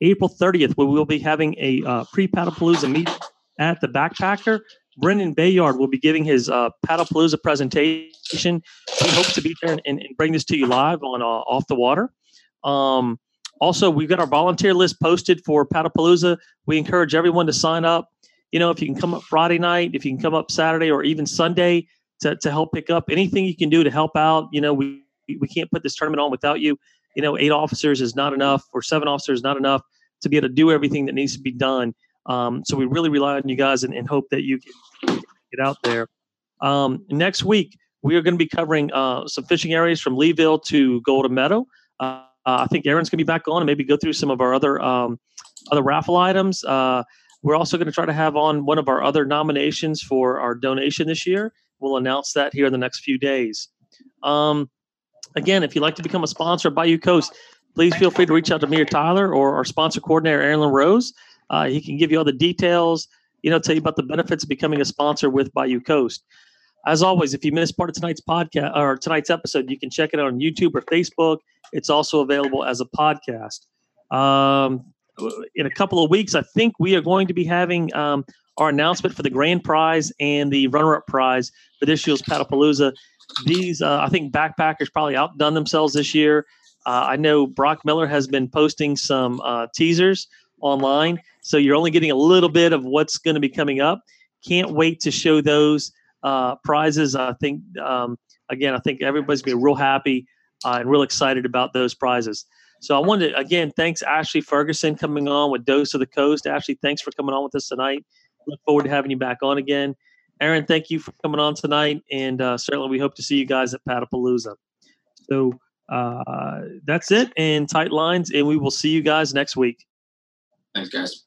[SPEAKER 1] April 30th we will be having a uh, pre Paddlepalooza meet at the Backpacker. Brendan Bayard will be giving his uh, Paddlepalooza presentation. We hope to be there and, and, bring this to you live on uh, Off the Water. Um, also, we've got our volunteer list posted for Paddlepalooza. We encourage everyone to sign up. You know, if you can come up Friday night, if you can come up Saturday or even Sunday to, to help pick up anything you can do to help out. You know, we we can't put this tournament on without you. You know, eight officers is not enough, or seven officers is not enough to be able to do everything that needs to be done. Um, so we really rely on you guys and, and hope that you can get out there. Um, next week, we are going to be covering uh, some fishing areas from Leeville to Golden Meadow. Uh, I think Aaron's going to be back on and maybe go through some of our other um, other raffle items. Uh, we're also going to try to have on one of our other nominations for our donation this year. We'll announce that here in the next few days. Um, again, if you'd like to become a sponsor of Bayou Coast, please feel free to reach out to me or Tyler or our sponsor coordinator, Aaron Rose. Uh, he can give you all the details, you know, tell you about the benefits of becoming a sponsor with Bayou Coast. As always, if you missed part of tonight's podcast or tonight's episode, you can check it out on YouTube or Facebook. It's also available as a podcast. Um, in a couple of weeks, I think we are going to be having um, our announcement for the grand prize and the runner-up prize for this year's Paddlepalooza. these, uh, I think backpackers probably outdone themselves this year. Uh, I know Brock Miller has been posting some uh, teasers online, so you're only getting a little bit of what's going to be coming up. Can't wait to show those uh, prizes. I think, um, again, I think everybody's going to be real happy uh, and real excited about those prizes. So I wanted to, again, thanks Ashley Ferguson coming on with Dose of the Coast. Ashley, thanks for coming on with us tonight. Look forward to having you back on again. Aaron, thank you for coming on tonight, and uh, certainly we hope to see you guys at Paddlepalooza. So uh, that's it, and tight lines, and we will see you guys next week.
[SPEAKER 3] Thanks, guys.